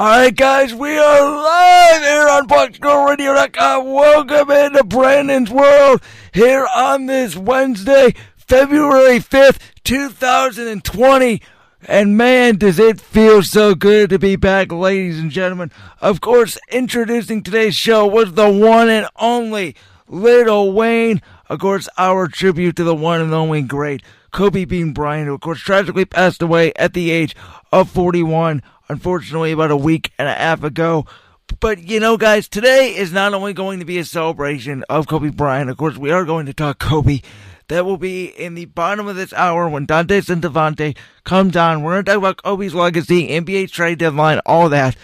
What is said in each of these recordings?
Alright guys, we are live here on BlackSquirrelRadio.com. Welcome into Brandon's World here on this Wednesday, February 5th, 2020. And man, does it feel so good to be back, ladies and gentlemen. Of course, introducing today's show was the one and only Lil Wayne. Of course, our tribute to the one and only great Kobe Bean Bryant, who of course tragically passed away at the age of 41 unfortunately, about a week and a half ago. But you know, guys, today is not only going to be a celebration of Kobe Bryant. Of course, we are going to talk Kobe. That will be in the bottom of this hour when Dante Centofanti come on. We're going to talk about Kobe's legacy, NBA trade deadline, all that.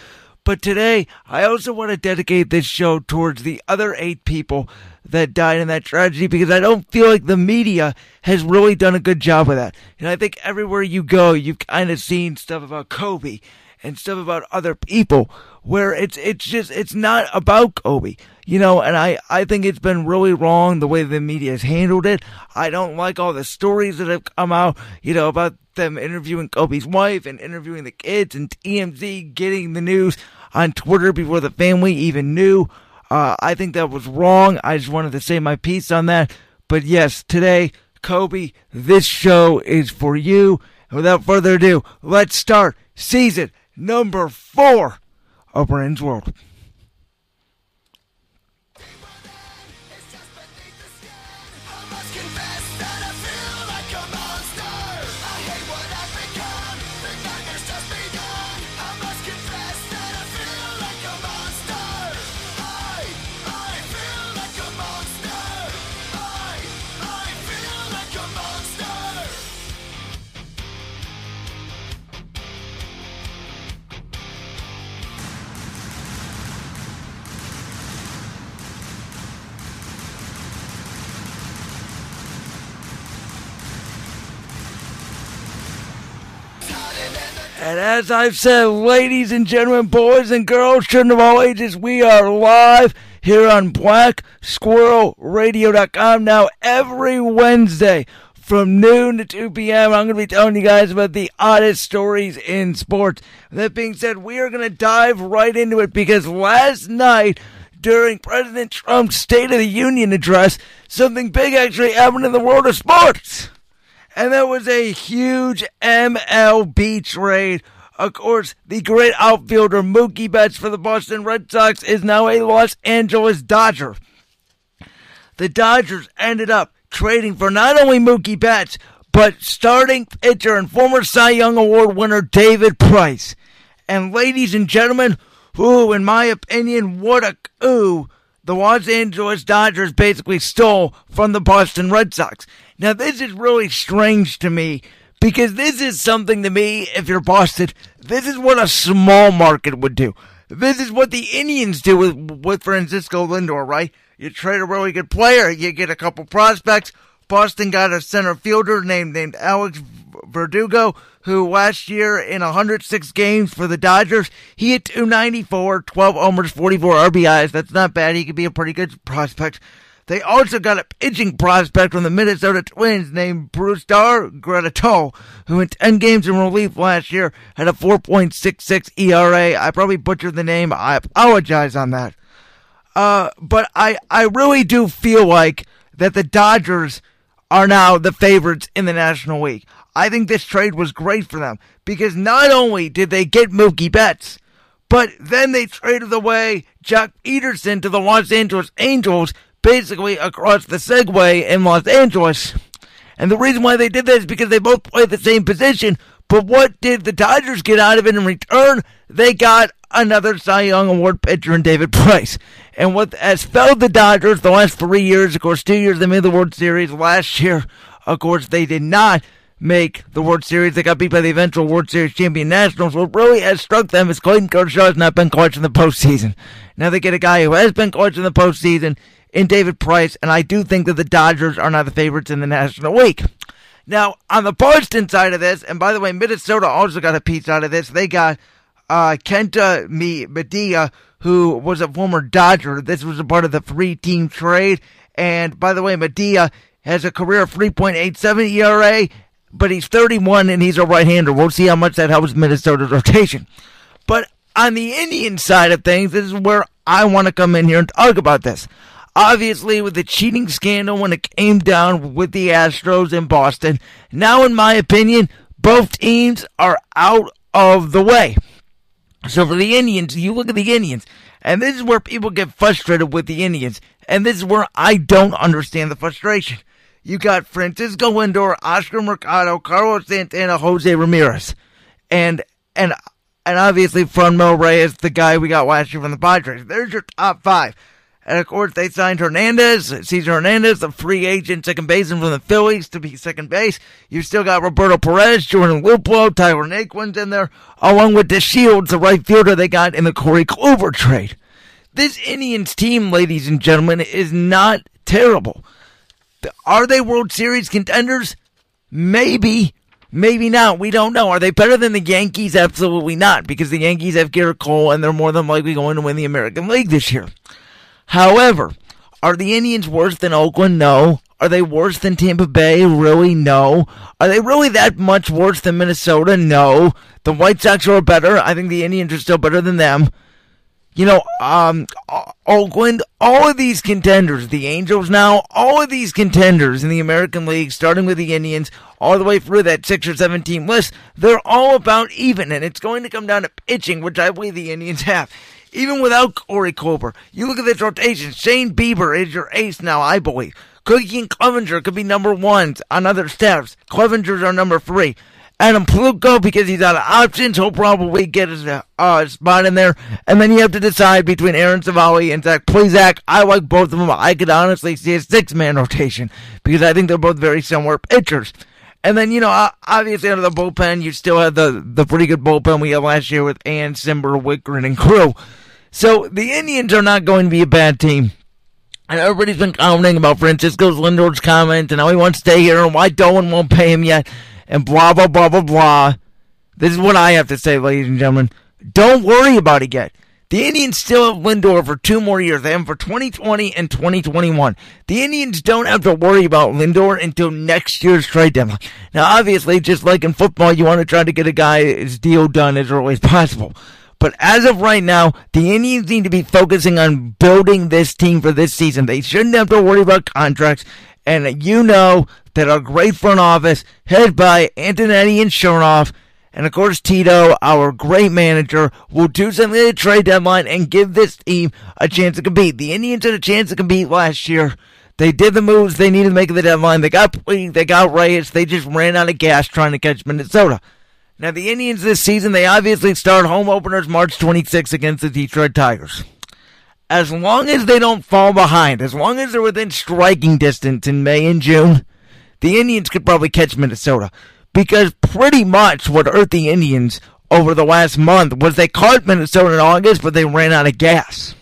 But today, I also want to dedicate this show towards the other eight people that died in that tragedy because I don't feel like the media has really done a good job of that. And I think everywhere you go, you've kind of seen stuff about Kobe and stuff about other people where it's it's just it's not about Kobe, you know. And I I think it's been really wrong the way the media has handled it. I don't like all the stories that have come out, you know, about them interviewing Kobe's wife and interviewing the kids and TMZ getting the news on Twitter before the family even knew. Uh, I think that was wrong. I just wanted to say my piece on that. But yes, today, Kobe, this show is for you. Without further ado, let's start season number four of Brandon's World. And as I've said, ladies and gentlemen, boys and girls, children of all ages, we are live here on BlackSquirrelRadio.com now every Wednesday from noon to 2 p.m. I'm going to be telling you guys about the oddest stories in sports. That being said, we are going to dive right into it because last night, during President Trump's State of the Union address, something big actually happened in the world of sports and that was a huge MLB trade. Of course, the great outfielder Mookie Betts for the Boston Red Sox is now a Los Angeles Dodger. The Dodgers ended up trading for not only Mookie Betts, but starting pitcher and former Cy Young Award winner David Price. And ladies and gentlemen, who, in my opinion, what a coup the Los Angeles Dodgers basically stole from the Boston Red Sox. Now, this is really strange to me because this is something to me, if you're Boston, this is what a small market would do. This is what the Indians do with, with Francisco Lindor, right? You trade a really good player, you get a couple prospects. Boston got a center fielder named, named Alex Verdugo, who last year in 106 games for the Dodgers, he hit 294, 12 homers, 44 RBIs. That's not bad. He could be a pretty good prospect. They also got a pitching prospect from the Minnesota Twins named Brusdar Graterol, who in 10 games in relief last year had a 4.66 ERA. I probably butchered the name. I apologize on that. Uh, but I, I really do feel like that the Dodgers are now the favorites in the National League. I think this trade was great for them because not only did they get Mookie Betts, but then they traded away Joc Pederson to the Los Angeles Angels, basically across the Segway in Los Angeles. And the reason why they did that is because they both play the same position. But what did the Dodgers get out of it in return? They got another Cy Young Award pitcher in David Price. And what has failed the Dodgers the last three years, of course, two years they made the World Series. Last year, of course, they did not make the World Series. They got beat by the eventual World Series champion Nationals. What really has struck them is Clayton Kershaw has not been clutch in the postseason. Now they get a guy who has been clutch in the postseason in David Price, and I do think that the Dodgers are not the favorites in the National League. Now, on the Boston side of this, and by the way, Minnesota also got a piece out of this. They got uh, Kenta Maeda, who was a former Dodger. This was a part of the three-team trade. And by the way, Maeda has a career 3.87 ERA but he's 31 and he's a right-hander. We'll see how much that helps Minnesota's rotation. But on the Indian side of things, this is where I want to come in here and talk about this. Obviously, with the cheating scandal when it came down with the Astros in Boston, now, in my opinion, both teams are out of the way. So for the Indians, you look at the Indians, and this is where people get frustrated with the Indians, and this is where I don't understand the frustration. You got Francisco Lindor, Oscar Mercado, Carlos Santana, Jose Ramirez, and and and obviously Franmil Reyes, the guy we got last year from the Padres. There's your top five. And of course, they signed Hernandez, Cesar Hernandez, the free agent second baseman from the Phillies to be second base. You've still got Roberto Perez, Jordan Luplow, Tyler Naquin's in there, along with DeShields, the right fielder they got in the Corey Kluber trade. This Indians team, ladies and gentlemen, is not terrible. Are they World Series contenders? Maybe. Maybe not. We don't know. Are they better than the Yankees? Absolutely not, because the Yankees have Gerrit Cole and they're more than likely going to win the American League this year. However, are the Indians worse than Oakland? No. Are they worse than Tampa Bay? Really? No. Are they really that much worse than Minnesota? No. The White Sox are better. I think the Indians are still better than them. You know, um, Oakland, all of these contenders, the Angels now, all of these contenders in the American League, starting with the Indians, all the way through that six or seven team list, they're all about even, and it's going to come down to pitching, which I believe the Indians have even without Corey Kluber. You look at this rotation. Shane Bieber is your ace now, I believe. Cookie and Clevinger could be number ones on other steps. Clevinger's our number three. Adam Plutko, because he's out of options, he'll probably get his uh, spot in there. And then you have to decide between Aaron Civale and Zach Plesac. I like both of them. I could honestly see a six-man rotation because I think they're both very similar pitchers. And then, you know, obviously under the bullpen, you still have the, the pretty good bullpen we had last year with Hand, Cimber, Wittgren, and Crew. So the Indians are not going to be a bad team. And everybody's been commenting about Francisco Lindor's comment and how he wants to stay here and why Dolan won't pay him yet and blah, blah, blah, blah, blah. This is what I have to say, ladies and gentlemen. Don't worry about it yet. The Indians still have Lindor for two more years. They have him for 2020 and 2021. The Indians don't have to worry about Lindor until next year's trade deadline. Now, obviously, just like in football, you want to try to get a guy's deal done as early as possible. But as of right now, the Indians need to be focusing on building this team for this season. They shouldn't have to worry about contracts. And you know that our great front office, headed by Antonetti and Chernoff, and of course Tito, our great manager, will do something at the trade deadline and give this team a chance to compete. The Indians had a chance to compete last year. They did the moves they needed to make at the deadline. They got they got Reyes. They just ran out of gas trying to catch Minnesota. Now, the Indians this season, they obviously start home openers March 26 against the Detroit Tigers. As long as they don't fall behind, as long as they're within striking distance in May and June, the Indians could probably catch Minnesota. Because pretty much what hurt the Indians over the last month was they caught Minnesota in August, but they ran out of gas.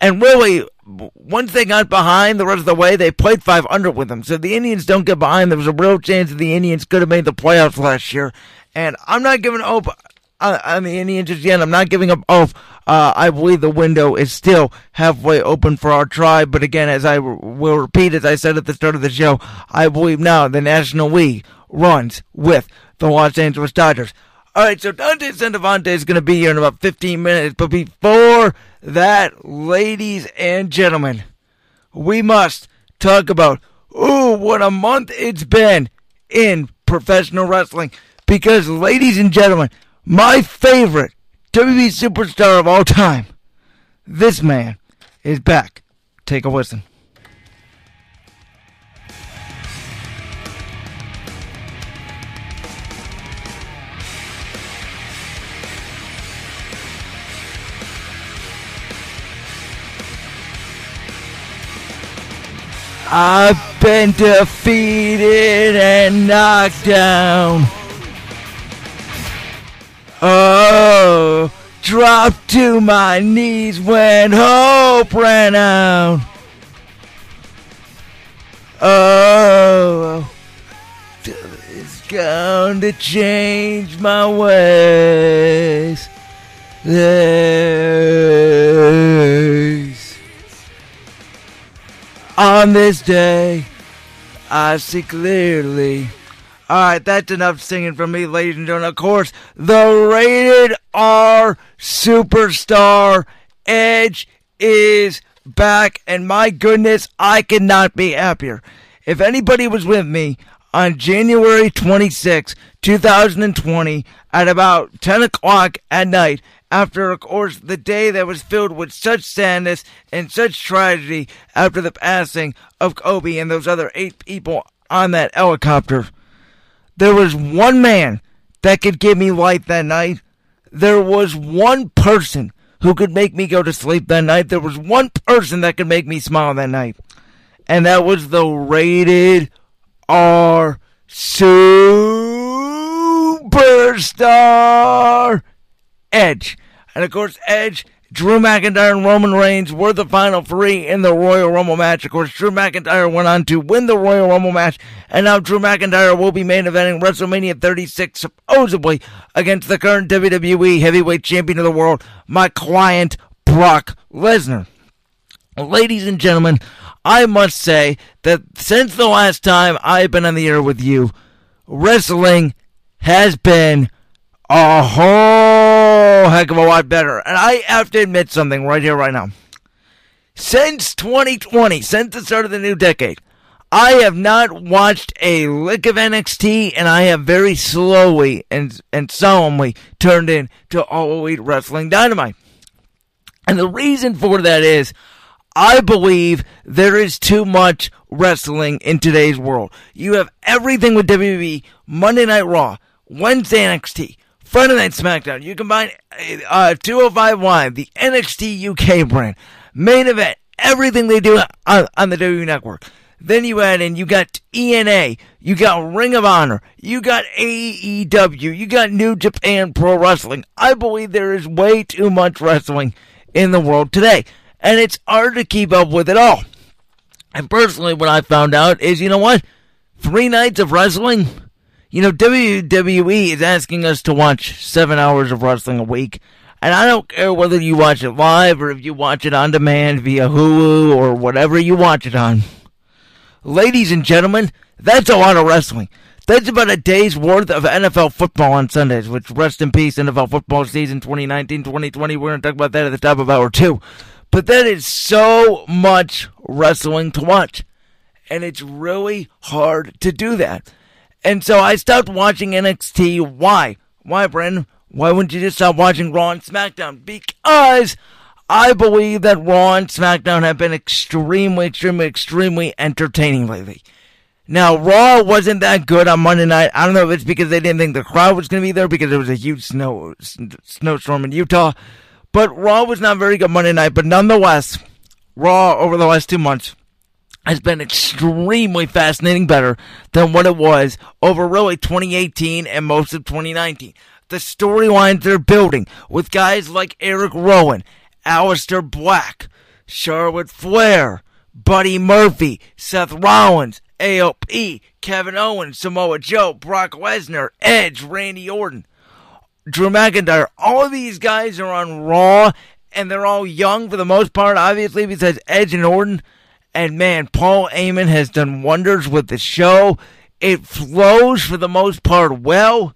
And really, once they got behind the rest of the way, they played 500 with them. So the Indians don't get behind. There was a real chance that the Indians could have made the playoffs last year. And I'm not giving up on the Indians just yet. I'm not giving up hope. Uh, I believe the window is still halfway open for our tribe. But again, as I will repeat, as I said at the start of the show, I believe now the National League runs with the Los Angeles Dodgers. All right, so Dante Centofanti is going to be here in about 15 minutes. But before that, ladies and gentlemen, we must talk about, ooh, what a month it's been in professional wrestling. Because, ladies and gentlemen, my favorite WWE superstar of all time, this man is back. Take a listen. I've been defeated and knocked down. Oh, dropped to my knees when hope ran out. Oh, it's going to change my ways. Days. On this day, I see clearly Alright, that's enough singing from me, ladies and gentlemen. Of course, the rated R superstar Edge is back, and my goodness, I could not be happier. If anybody was with me on January 26, 2020, at about 10 o'clock at night, after, of course, the day that was filled with such sadness and such tragedy after the passing of Kobe and those other eight people on that helicopter. There was one man that could give me life that night. There was one person who could make me go to sleep that night. There was one person that could make me smile that night. And that was the rated R superstar Edge. And of course, Edge, Drew McIntyre, and Roman Reigns were the final three in the Royal Rumble match. Of course, Drew McIntyre went on to win the Royal Rumble match, and now Drew McIntyre will be main eventing WrestleMania 36, supposedly against the current WWE Heavyweight Champion of the World, my client, Brock Lesnar. Ladies and gentlemen, I must say that since the last time I've been on the air with you, wrestling has been a whole Oh, heck of a lot better. And I have to admit something right here, right now. Since 2020, since the start of the new decade, I have not watched a lick of NXT, and I have very slowly and, and solemnly turned into All Elite Wrestling Dynamite. And the reason for that is, I believe there is too much wrestling in today's world. You have everything with WWE, Monday Night Raw, Wednesday NXT, Friday Night SmackDown. You combine uh, 205 Live, the NXT UK brand, main event, everything they do on, on the WWE Network. Then you add in, you got TNA, you got Ring of Honor, you got AEW, you got New Japan Pro Wrestling. I believe there is way too much wrestling in the world today, and it's hard to keep up with it all. And personally, what I found out is, you know what? Three nights of wrestling you know, WWE is asking us to watch seven hours of wrestling a week. And I don't care whether you watch it live or if you watch it on demand via Hulu or whatever you watch it on. Ladies and gentlemen, that's a lot of wrestling. That's about a day's worth of NFL football on Sundays, which rest in peace, NFL football season 2019 2020. We're going to talk about that at the top of hour two. But that is so much wrestling to watch. And it's really hard to do that. And so I stopped watching NXT. Why? Why, Brendan? Why wouldn't you just stop watching Raw and SmackDown? Because I believe that Raw and SmackDown have been extremely, extremely, extremely entertaining lately. Now, Raw wasn't that good on Monday night. I don't know if it's because they didn't think the crowd was going to be there because there was a huge snow snowstorm in Utah. But Raw was not very good Monday night. But nonetheless, Raw over the last two months has been extremely fascinating better than what it was over really 2018 and most of 2019. The storylines they're building with guys like Eric Rowan, Aleister Black, Charlotte Flair, Buddy Murphy, Seth Rollins, AOP, Kevin Owens, Samoa Joe, Brock Lesnar, Edge, Randy Orton, Drew McIntyre. All of these guys are on Raw and they're all young for the most part, obviously, besides Edge and Orton. And man, Paul Heyman has done wonders with the show. It flows for the most part well.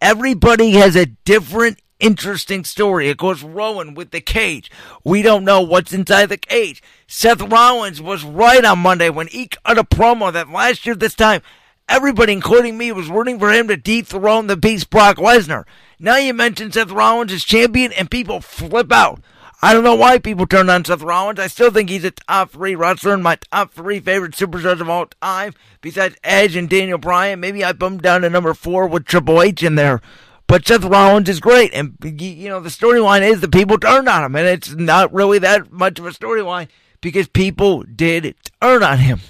Everybody has a different, interesting story. Of course, Rowan with the cage. We don't know what's inside the cage. Seth Rollins was right on Monday when he cut a promo that last year, this time, everybody, including me, was rooting for him to dethrone the beast Brock Lesnar. Now you mention Seth Rollins as champion and people flip out. I don't know why people turned on Seth Rollins. I still think he's a top three wrestler and my top three favorite superstars of all time, besides Edge and Daniel Bryan. Maybe I bumped down to number four with Triple H in there. But Seth Rollins is great, and you know the storyline is the people turned on him, and it's not really that much of a storyline because people did turn on him.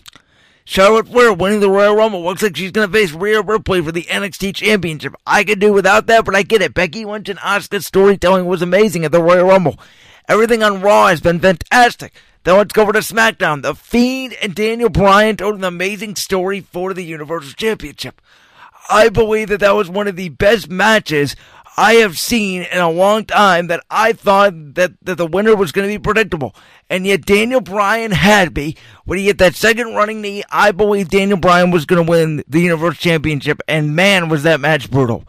Charlotte Flair winning the Royal Rumble. Looks like she's going to face Rhea Ripley for the NXT Championship. I could do without that, but I get it. Becky Lynch and Asuka's storytelling was amazing at the Royal Rumble. Everything on Raw has been fantastic. Then let's go over to SmackDown. The Fiend and Daniel Bryan told an amazing story for the Universal Championship. I believe that that was one of the best matches I have seen in a long time that I thought that, that the winner was going to be predictable. And yet Daniel Bryan had me. When he hit that second running knee, I believe Daniel Bryan was going to win the Universal Championship. And man, was that match brutal.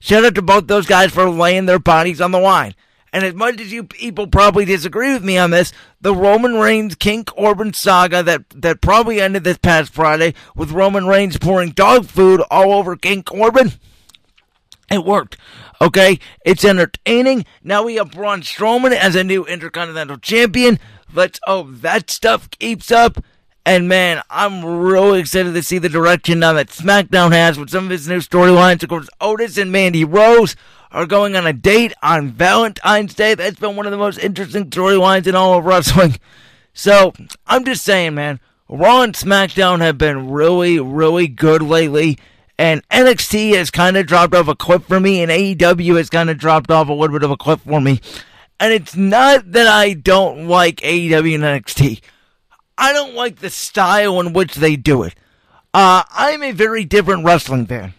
Shout out to both those guys for laying their bodies on the line. And as much as you people probably disagree with me on this, the Roman Reigns King Corbin saga that, that probably ended this past Friday with Roman Reigns pouring dog food all over King Corbin, it worked. Okay, it's entertaining. Now we have Braun Strowman as a new Intercontinental Champion. Let's hope that stuff keeps up. And man, I'm really excited to see the direction now that SmackDown has with some of its new storylines. Of course, Otis and Mandy Rose are going on a date on Valentine's Day. That's been one of the most interesting storylines in all of wrestling. So, I'm just saying, man, Raw and SmackDown have been really, really good lately. And NXT has kind of dropped off a cliff for me, and AEW has kind of dropped off a little bit of a cliff for me. And it's not that I don't like AEW and NXT. I don't like the style in which they do it. Uh, I'm a very different wrestling fan.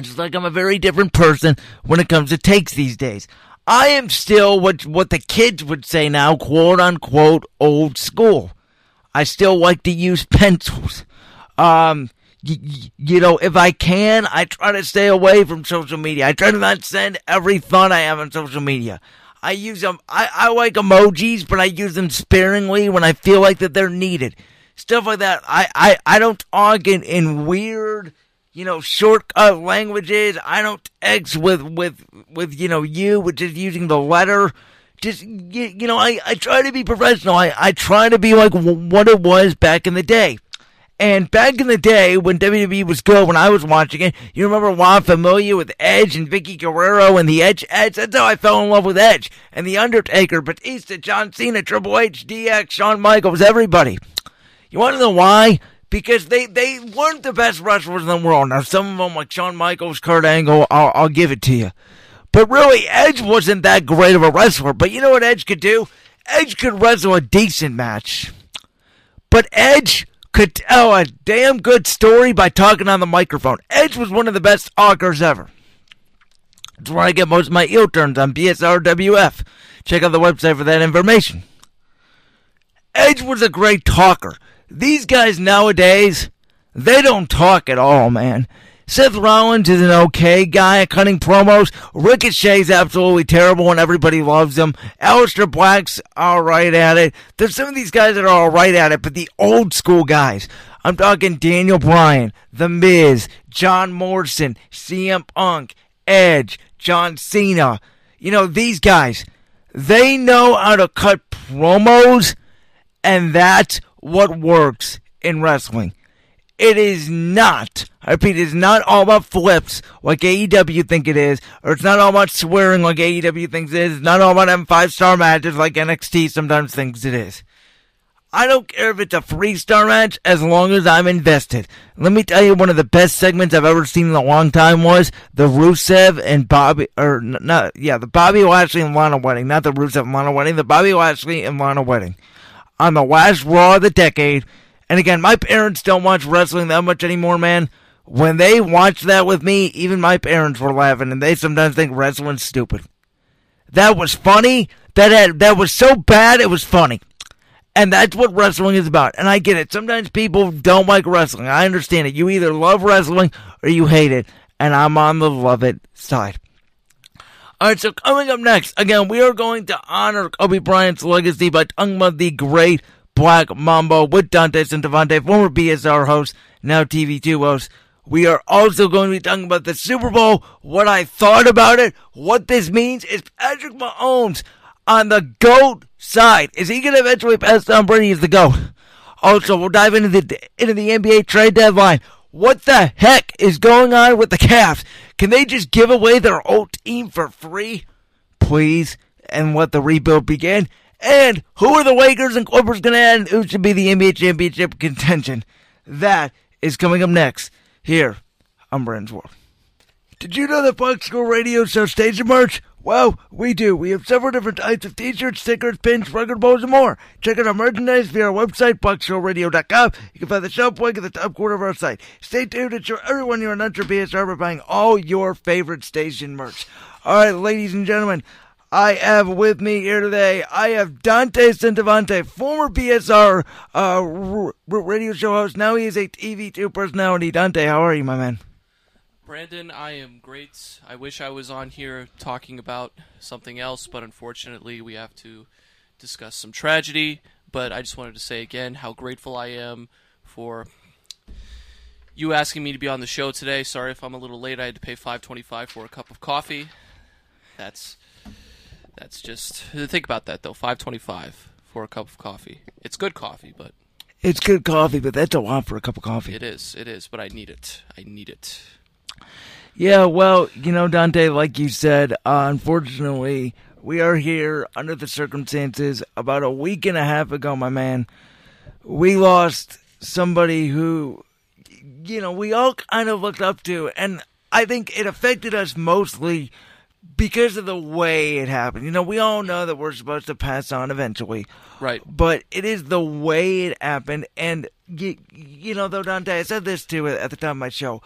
Just like I'm a very different person when it comes to takes these days. I am still what what the kids would say now, quote unquote, old school. I still like to use pencils. Um, y- you know, if I can, I try to stay away from social media. I try to not send every thought I have on social media. I use them. I, I like emojis, but I use them sparingly when I feel like that they're needed. Stuff like that. I, I, I don't talk in, in weird you know, shortcut languages. I don't text with, with, with, you know, you, which is using the letter. Just, you, you know, I, I try to be professional. I, I try to be like what it was back in the day. And back in the day when WWE was good, when I was watching it, you remember Juan Familia with Edge and Vickie Guerrero and the Edge Edge? That's how I fell in love with Edge. And The Undertaker, Batista, John Cena, Triple H, DX, Shawn Michaels, everybody. You want to know why? Because they, they weren't the best wrestlers in the world. Now, some of them, like Shawn Michaels, Kurt Angle, I'll, I'll give it to you. But really, Edge wasn't that great of a wrestler. But you know what Edge could do? Edge could wrestle a decent match. But Edge could tell a damn good story by talking on the microphone. Edge was one of the best talkers ever. That's where I get most of my heel turns on BSRWF. Check out the website for that information. Edge was a great talker. These guys nowadays, they don't talk at all, man. Seth Rollins is an okay guy at cutting promos. Ricochet's absolutely terrible and everybody loves him. Aleister Black's alright at it. There's some of these guys that are alright at it, but the old school guys. I'm talking Daniel Bryan, The Miz, John Morrison, CM Punk, Edge, John Cena. You know, these guys, they know how to cut promos, and that's what works in wrestling. It is not, I repeat, it is not all about flips like AEW think it is, or it's not all about swearing like AEW thinks it is. It's not all about having five star matches like NXT sometimes thinks it is. I don't care if it's a three star match as long as I'm invested. Let me tell you, one of the best segments I've ever seen in a long time was the Rusev and Bobby, or not, yeah, the Bobby Lashley and Lana wedding, not the Rusev and Lana wedding, the Bobby Lashley and Lana wedding on the last Raw of the decade. And again, my parents don't watch wrestling that much anymore, man. When they watched that with me, even my parents were laughing, and they sometimes think wrestling's stupid. That was funny. That had, that was so bad, it was funny. And that's what wrestling is about. And I get it. Sometimes people don't like wrestling. I understand it. You either love wrestling or you hate it. And I'm on the love it side. All right, so coming up next, again, we are going to honor Kobe Bryant's legacy by talking about the great Black Mamba with Dante Centofanti, former BSR host, now TV2 host. We are also going to be talking about the Super Bowl, what I thought about it, what this means. Is Patrick Mahomes on the GOAT side? Is he going to eventually pass Tom Brady as the GOAT? Also, we'll dive into the into the NBA trade deadline. What the heck is going on with the Cavs? Can they just give away their old team for free? Please, and let the rebuild begin. And who are the Lakers and Clippers going to add? Who should be the NBA championship contention? That is coming up next here on Brandon's World. Did you know that Black Squirrel Radio sells station merch? Well, we do. We have several different types of t-shirts, stickers, pins, record bowls, and more. Check out our merchandise via our website, blacksquirrelradio.com. You can find the shop link at the top corner of our site. Stay tuned. to Ensure everyone you're an Ultra BSR by buying all your favorite station merch. All right, ladies and gentlemen, I have with me here today, I have Dante Centofanti, former BSR uh, radio show host. Now he is a TV2 personality. Dante, how are you, my man? Brandon, I am great. I wish I was on here talking about something else, but unfortunately, we have to discuss some tragedy. But I just wanted to say again how grateful I am for you asking me to be on the show today. Sorry if I'm a little late. I had to pay 5.25 for a cup of coffee. That's that's just think about that though. 5.25 for a cup of coffee. It's good coffee, but It's good coffee, but that's a lot for a cup of coffee. it is. It is, but I need it. I need it. Yeah, well, you know, Dante, like you said, uh, unfortunately, we are here under the circumstances. About a week and a half ago, my man, we lost somebody who, you know, we all kind of looked up to, and I think it affected us mostly because of the way it happened. You know, we all know that we're supposed to pass on eventually, Right. but it is the way it happened. And you, you know, though Dante, I said this too at the time of my show.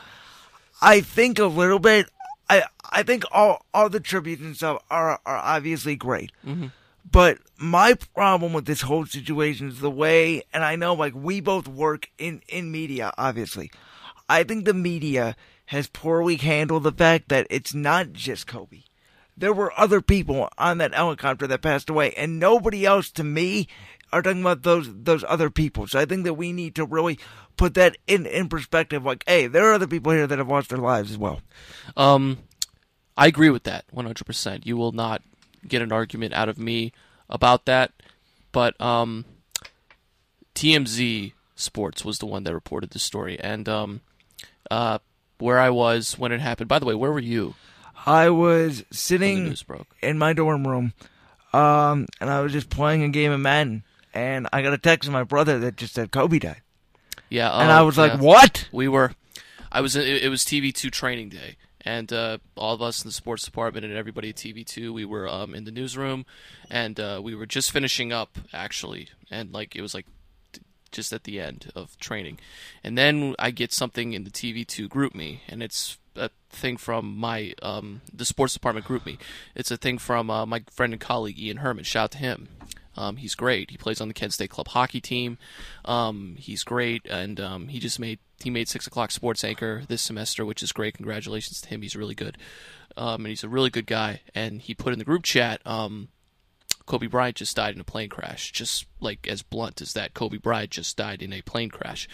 I think a little bit. I I think all all the tributes and stuff are are obviously great, mm-hmm. but my problem with this whole situation is the way. And I know, like we both work in in media, obviously. I think the media has poorly handled the fact that it's not just Kobe there were other people on that helicopter that passed away, and nobody else to me are talking about those those other people. So I think that we need to really put that in in perspective. Like, hey, there are other people here that have lost their lives as well. Um, I agree with that 100%. You will not get an argument out of me about that. But um, TMZ Sports was the one that reported the story. And um, uh, where I was when it happened, by the way, where were you I was sitting in my dorm room, um, and I was just playing a game of Madden, and I got a text from my brother that just said Kobe died, Yeah. and oh, I was like, "What?" we were i was it, it was tv2 training day. And uh, all of us in the sports department and everybody at tv2 we were um, in the newsroom. And uh, we were just finishing up actually. And like it was like t- just at the end of training. And then i get something in the tv2 GroupMe. And it's a thing from my um, the sports department GroupMe. It's a thing from uh, my friend and colleague ian herman. Shout out to him um, he's great. He plays on the Kent State Club hockey team. Um, he's great, and um, he just made he made six o'clock sports anchor this semester, which is great. Congratulations to him. He's really good, um, and he's a really good guy. And he put in the group chat, um, Kobe Bryant just died in a plane crash. Just like as blunt as that, Kobe Bryant just died in a plane crash,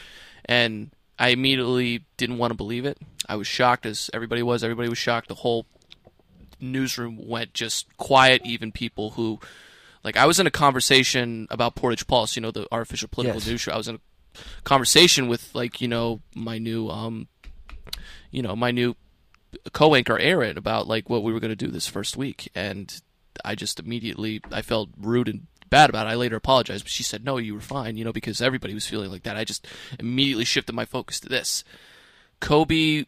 and I immediately didn't want to believe it. I was shocked, as everybody was. Everybody was shocked. The whole newsroom went just quiet. Even people who like I was in a conversation about Portage Pulse, you know, the artificial political Yes. news show. I was in a conversation with like, you know, my new um you know, my new co-anchor Aaron about like what we were going to do this first week and I just immediately I felt rude and bad about it. I later apologized, but she said, "No, you were fine," you know, because everybody was feeling like that. I just immediately shifted my focus to this. Kobe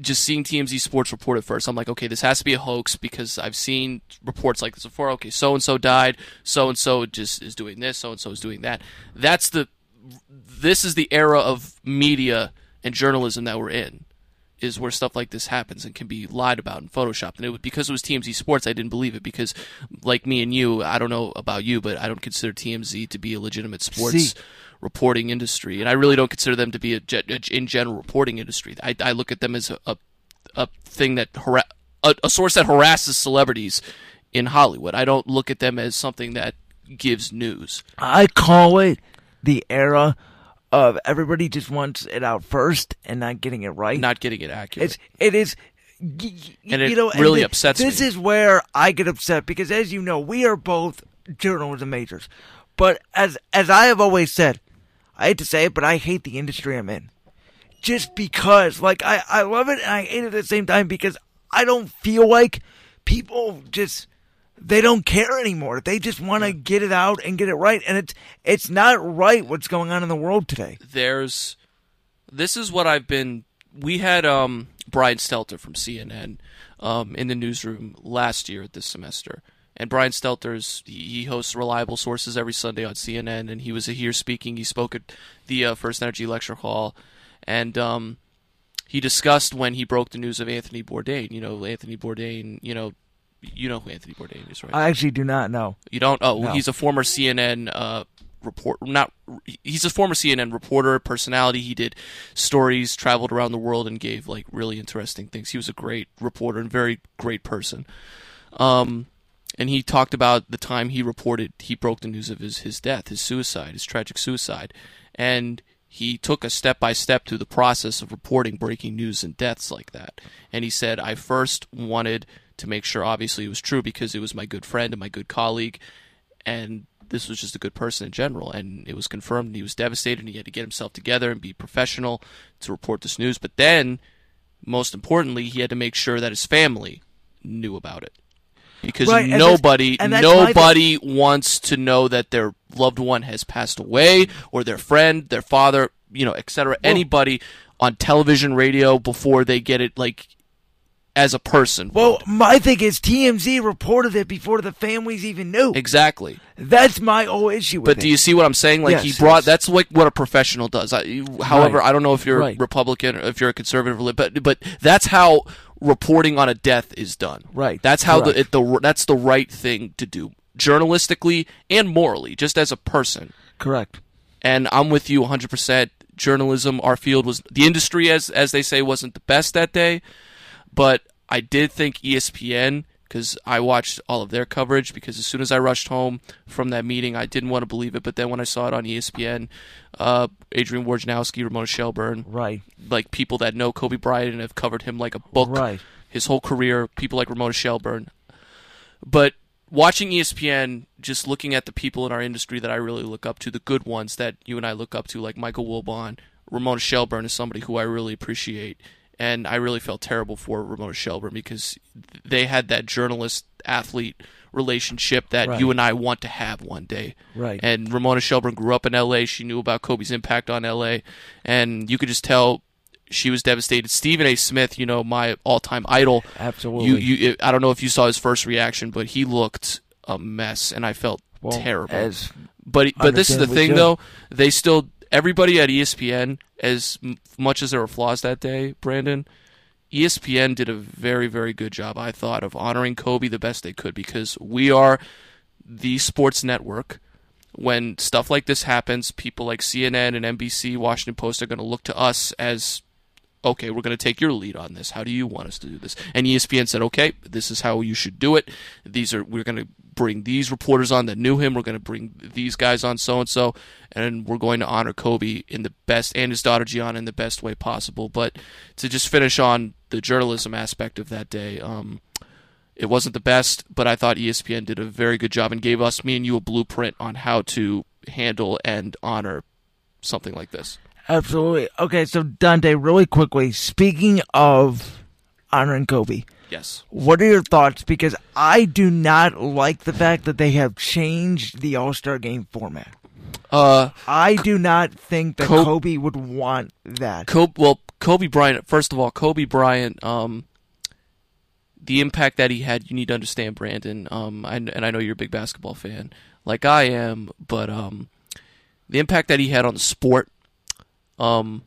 just seeing TMZ Sports report at first, I'm like, okay, this has to be a hoax because I've seen reports like this before. Okay, so and so died, so and so just is doing this, so and so is doing that. That's the this is the era of media and journalism that we're in. Is where stuff like this happens and can be lied about and photoshopped. And it was, because it was TMZ Sports, I didn't believe it because, like me and you, I don't know about you, but I don't consider TMZ to be a legitimate sports See. Reporting industry, and I really don't consider them to be a, a in general reporting industry. I, I look at them as a, a, a thing that hara- a, a source that harasses celebrities in Hollywood. I don't look at them as something that gives news. I call it the era of everybody just wants it out first and not getting it right. Not getting it accurate. It's it is. y- And you it know, really thi- upsets This me. is where I get upset because, as you know, we are both journalism majors. But as as I have always said, I hate to say it, but I hate the industry I'm in. Just because, like, I I love it and I hate it at the same time because I don't feel like people just they don't care anymore. They just want to get it out and get it right, and it's it's not right what's going on in the world today. there's this is what I've been we had um Brian Stelter from CNN um, in the newsroom last year at this semester. And Brian Stelter's he hosts Reliable Sources every Sunday on CNN, and he was here speaking. He spoke at the uh, First Energy Lecture Hall, and um, he discussed when he broke the news of Anthony Bourdain. You know, Anthony Bourdain. You know, you know who Anthony Bourdain is, right? I actually do not know. You don't? Oh, No. he's a former CNN uh, report. Not he's a former CNN reporter, personality. He did stories, traveled around the world, and gave like really interesting things. He was a great reporter and very great person. Um, and he talked about the time he reported he broke the news of his his death, his suicide, his tragic suicide, and he took a step by step through the process of reporting breaking news and deaths like that. And he said, I first wanted to make sure, obviously, it was true because it was my good friend and my good colleague, and this was just a good person in general. And it was confirmed, and he was devastated, and he had to get himself together and be professional to report this news. But then, most importantly, he had to make sure that his family knew about it. Because Right, and that's- nobody, and that's nobody wants to know that their loved one has passed away, or their friend, their father, you know, etc. Anybody on television, radio before they get it, like as a person. Well, would. my thing is TMZ reported it before the families even knew. exactly. That's my whole issue with it. But it. do you see what I'm saying? Like he brought yes. that's like what a professional does. I, however, Right. I don't know if you're Right. Republican or if you're a conservative, but but that's how reporting on a death is done. Right. That's how Correct. the, it, the that's the right thing to do, journalistically and morally, just as a person. Correct. And I'm with you 100%. Journalism, our field was the industry, as as they say, wasn't the best that day, but I did think ESPN because I watched all of their coverage. Because as soon as I rushed home from that meeting, I didn't want to believe it. But then when I saw it on ESPN, uh, Adrian Wojnarowski, Ramona Shelburne, Right. like people that know Kobe Bryant and have covered him like a book Right. his whole career, people like Ramona Shelburne. But watching ESPN, just looking at the people in our industry that I really look up to, the good ones that you and I look up to, like Michael Wilbon, Ramona Shelburne is somebody who I really appreciate. And I really felt terrible for Ramona Shelburne because they had that journalist athlete relationship that Right. you and I want to have one day. Right. And Ramona Shelburne grew up in LA. She knew about Kobe's impact on LA. And you could just tell she was devastated. Stephen A. Smith, you know, my all time idol. Absolutely. You, you, I don't know if you saw his first reaction, but he looked a mess, and I felt Well, terrible. As but but this is the thing, though. They still everybody at ESPN, as much as there were flaws that day, Brandon. ESPN did a very very good job, I thought, of honoring Kobe the best they could because we are the sports network. When stuff like this happens, people like CNN and NBC, Washington Post are going to look to us as okay, we're going to take your lead on this. How do you want us to do this? And ESPN said, okay, this is how you should do it. These are we're going to bring these reporters on that knew him. We're going to bring these guys on, so and so, and we're going to honor Kobe in the best and his daughter Gianna in the best way possible. But to just finish on the journalism aspect of that day. Um, it wasn't the best, but I thought ESPN did a very good job and gave us, me and you, a blueprint on how to handle and honor something like this. absolutely. Okay, so Dante, really quickly, speaking of honoring Kobe, Yes. what are your thoughts? Because I do not like the fact that they have changed the All Star game format. Uh, I do not think that Co- Kobe would want that. Kobe, well, Kobe Bryant. First of all, Kobe Bryant. Um, the impact that he had, you need to understand, Brandon. Um, and, and I know you're a big basketball fan, like I am, but um, the impact that he had on the sport. Um,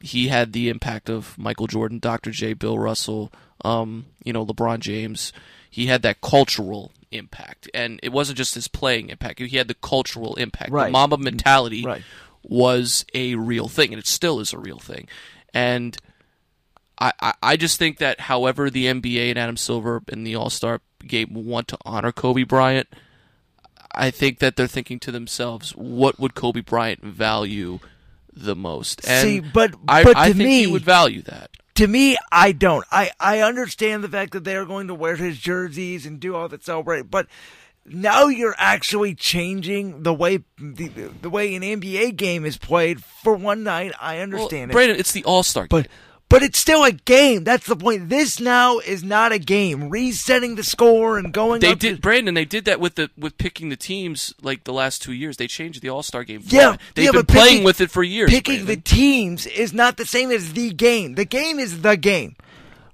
he had the impact of Michael Jordan, Dr. J, Bill Russell, um, you know, LeBron James. He had that cultural impact, and it wasn't just his playing impact. He had the cultural impact. Right. The Mamba mentality Right. was a real thing, and it still is a real thing. And I, I, I just think that, however, the NBA and Adam Silver and the All Star game want to honor Kobe Bryant, I think that they're thinking to themselves, what would Kobe Bryant value the most? And See, but I, but I to think me, he would value that. To me, I don't. I I understand the fact that they are going to wear his jerseys and do all that celebrate, but now you're actually changing the way the, the way an NBA game is played for one night. I Well, understand it, Brandon, it's the All Star game. But it's still a game. That's the point. This now is not a game. Resetting the score and going. They did, to- Brandon. They did that with the with picking the teams like the last two years. They changed the All Star game. Yeah, format. they've yeah, been picking- playing with it for years. picking the teams is not the same as the game. The game is the game,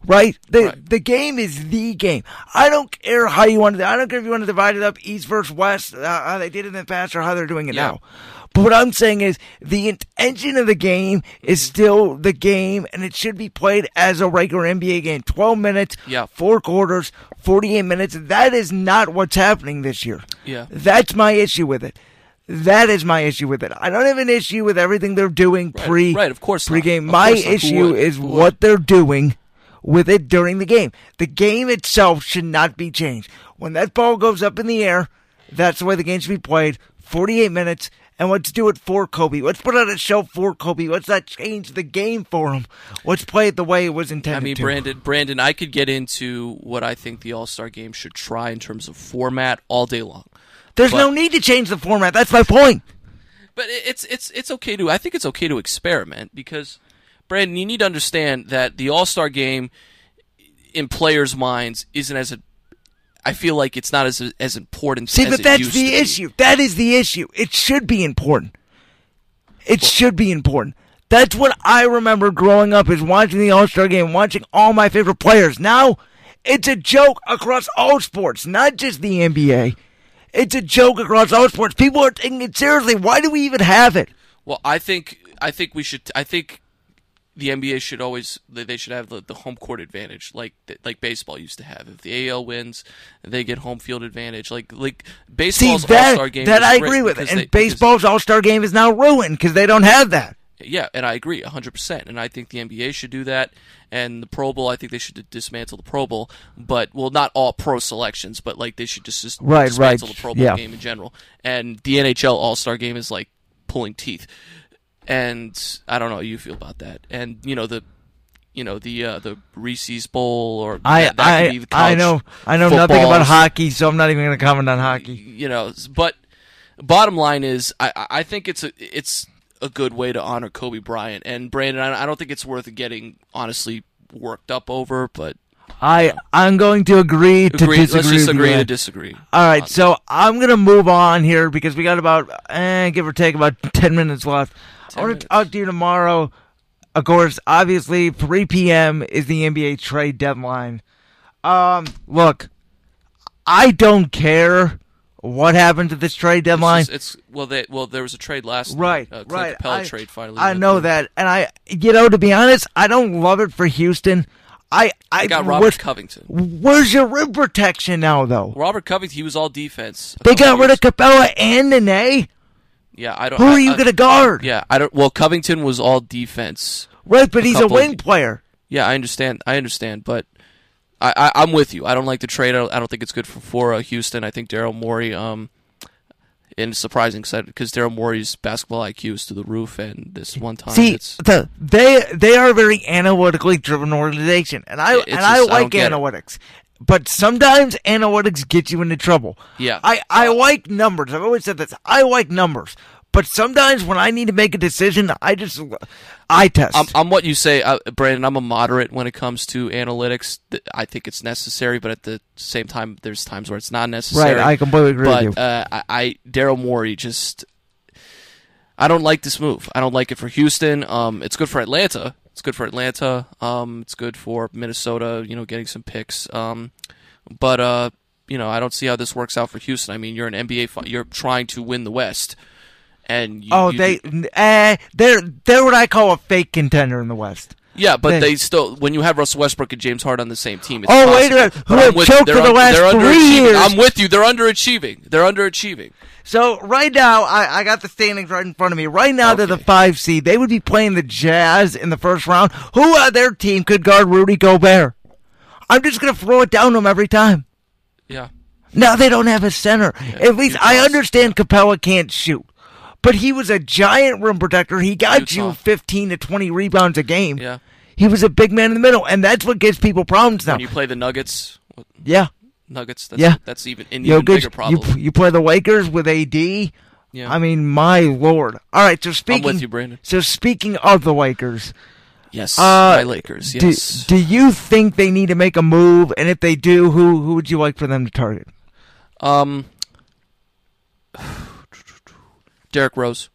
right? The Right. the game is the game. I don't care how you want to. I don't care if you want to divide it up East versus West, uh, how they did it in the past or how they're doing it Yeah. now. But what I'm saying is the intention of the game is still the game, and it should be played as a regular NBA game. 12 minutes, Yeah. four quarters, 48 minutes. That is not what's happening this year. Yeah. That's my issue with it. That is my issue with it. I don't have an issue with everything they're doing Right, pre right, of course pregame. Of My course issue is what they're doing with it during the game. The game itself should not be changed. When that ball goes up in the air, that's the way the game should be played. 48 minutes, and let's do it for Kobe. Let's put on a show for Kobe. Let's not change the game for him. Let's play it the way it was intended I mean, to. Brandon, Brandon, I could get into what I think the All Star game should try in terms of format all day long. There's but- no need to change the format. That's my point. But it's it's it's okay to I think it's okay to experiment because Brandon, you need to understand that the All Star game in players' minds isn't as a I feel like it's not as as important. See, as but that's the to be. issue. That is the issue. It should be important. It should be important. That's what I remember growing up is watching the All Star game, watching all my favorite players. Now, it's a joke across all sports, not just the NBA. It's a joke across all sports. People are taking it seriously. Why do we even have it? Well, I think I think we should. I think the NBA should always they should have the, the home court advantage, like like baseball used to have. If the AL wins, they get home field advantage. Like like baseball's All Star game. that is I agree with. And they- baseball's All Star game is now ruined because they don't have that. Yeah, and I agree 100%. And I think the NBA should do that. And the Pro Bowl, I think they should dismantle the Pro Bowl. But, well, not all pro selections, but, like, they should just, just Right, dismantle right, the Pro Bowl yeah. game in general. And the NHL All Star game is, like, pulling teeth. And I don't know how you feel about that. And, you know, the. You know the uh, the Reese's Bowl, or I that, that I be the I know I know nothing about hockey, so I'm not even going to comment on hockey. you know but bottom line is i i think it's a it's a good way to honor kobe bryant and brandon I don't think it's worth getting honestly worked up over but I I'm going to agree to agree, disagree. let's just agree to disagree All right, so I'm gonna move on here because we got about, eh, give or take, about ten minutes left. I want to talk to you tomorrow. Of course, obviously, 3 p.m. is the NBA trade deadline. Um, look, I don't care what happened to this trade deadline. it's, just- it's well they well there was a trade last Right, night, uh, right. Capela I, trade finally I know through. that, and I, you know, to be honest, I don't love it for Houston. I, I they got Robert where's, Covington where's your rim protection now, though? Robert Covington he was all defense They got rid years- of Capela and Nene. yeah I don't Who I- are you I- gonna guard? yeah I don't well Covington was all defense Right, but he's a couple of- wing player. Yeah, I understand. I understand, but I, I I'm with you. I don't like the trade. I don't, I don't think it's good for for uh, Houston. I think Daryl Morey. Um, and surprising because Daryl Morey's basketball IQ is to the roof, and this one time See, it's the, they they are a very analytically driven organization, and I and just- I I like it. analytics. But sometimes analytics get you into trouble. Yeah. I I like numbers. I've always said this. I like numbers. But sometimes when I need to make a decision, I just I test. I'm, I'm what you say, uh, Brandon. I'm a moderate when it comes to analytics. I think it's necessary, but at the same time, there's times where it's not necessary. right, I completely agree but with you. uh, I, I Daryl Morey just I don't like this move. I don't like it for Houston. Um, it's good for Atlanta. It's good for Atlanta. Um, it's good for Minnesota. You know, getting some picks. Um, but uh, you know, I don't see how this works out for Houston. I mean, you're an NBA. You're trying to win the West, and you, oh, you they do- uh, they're they're what I call a fake contender in the West. yeah, but they- they still when you have Russell Westbrook and James Harden on the same team. It's Oh, wait a minute. Who I'm have with choked for the un- last three years. I'm with you. They're underachieving. They're underachieving. So right now, I, I got the standings right in front of me. Right now, they're the five seed. They would be playing the Jazz in the first round. Who on their team could guard Rudy Gobert? I'm just gonna throw it down to them every time. Yeah. Now they don't have a center. At least I understand Capela can't shoot, but he was a giant rim protector. He got Utah. you 15 to 20 rebounds a game. Yeah. He was a big man in the middle, and that's what gives people problems now. When you play the Nuggets, yeah, Nuggets. That's, Yeah. that's even an Yo, even good. bigger problem. You you play the Lakers with AD. yeah, I mean, my lord. All right, so speaking. with you, Brandon. So speaking of the Lakers, Yes, Uh, my Lakers. Do, Yes. do you think they need to make a move? And if they do, who who would you like for them to target? Um, Derrick Rose.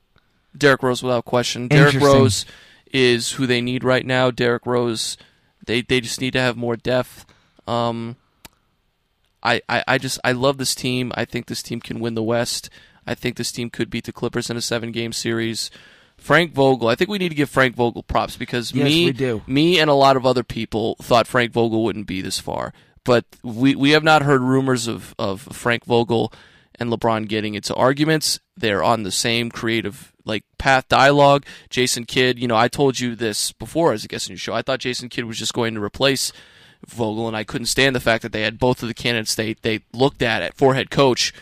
Derrick Rose, without question. Derrick Rose is who they need right now. Derrick Rose, they they just need to have more depth. Um, I, I, I just I love this team. I think this team can win the West. I think this team could beat the Clippers in a seven game series. Frank Vogel, I think we need to give Frank Vogel props because Yes, me me and a lot of other people thought Frank Vogel wouldn't be this far. But we, we have not heard rumors of, of Frank Vogel and LeBron getting into arguments. They're on the same creative like path dialogue. Jason Kidd, you know, I told you this before as a guest on your show. I thought Jason Kidd was just going to replace Vogel, and I couldn't stand the fact that they had both of the candidates they, they looked at at for head coach,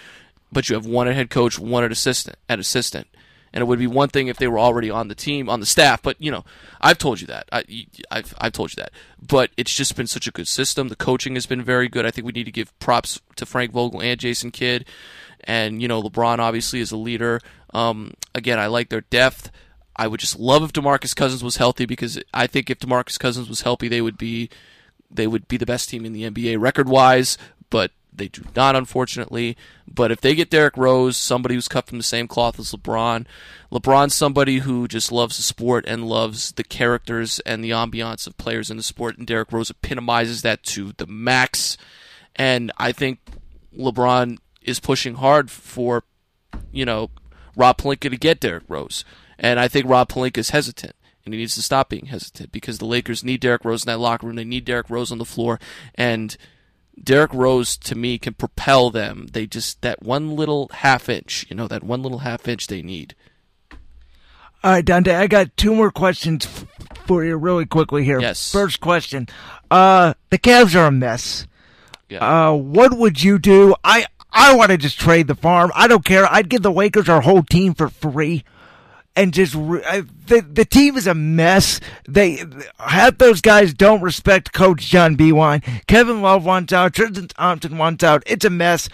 but you have one at head coach, one at assistant at assistant. And it would be one thing if they were already on the team, on the staff. But you know, I've told you that. I, I've I've told you that. But it's just been such a good system. The coaching has been very good. I think we need to give props to Frank Vogel and Jason Kidd, and you know, LeBron obviously is a leader. Um, again, I like their depth. I would just love if DeMarcus Cousins was healthy because I think if DeMarcus Cousins was healthy, they would be they would be the best team in the NBA record wise, but they do not, unfortunately. But if they get Derrick Rose, somebody who's cut from the same cloth as LeBron, LeBron's somebody who just loves the sport and loves the characters and the ambiance of players in the sport, and Derrick Rose epitomizes that to the max. And I think LeBron is pushing hard for, you know, Rob Pelinka to get Derrick Rose. And I think Rob Pelinka is hesitant and he needs to stop being hesitant because the Lakers need Derrick Rose in that locker room. They need Derrick Rose on the floor, and Derrick Rose to me can propel them. They just that one little half inch, you know, that one little half inch they need. All right, Dante, I got two more questions for you really quickly here. Yes. First question. Uh, the Cavs are a mess. Yeah. Uh, what would you do? I I want to just trade the farm. I don't care. I'd give the Lakers our whole team for free, and just re- I, the the team is a mess. They half those guys don't respect Coach John Beilein. Kevin Love wants out. Tristan Thompson wants out. It's a mess.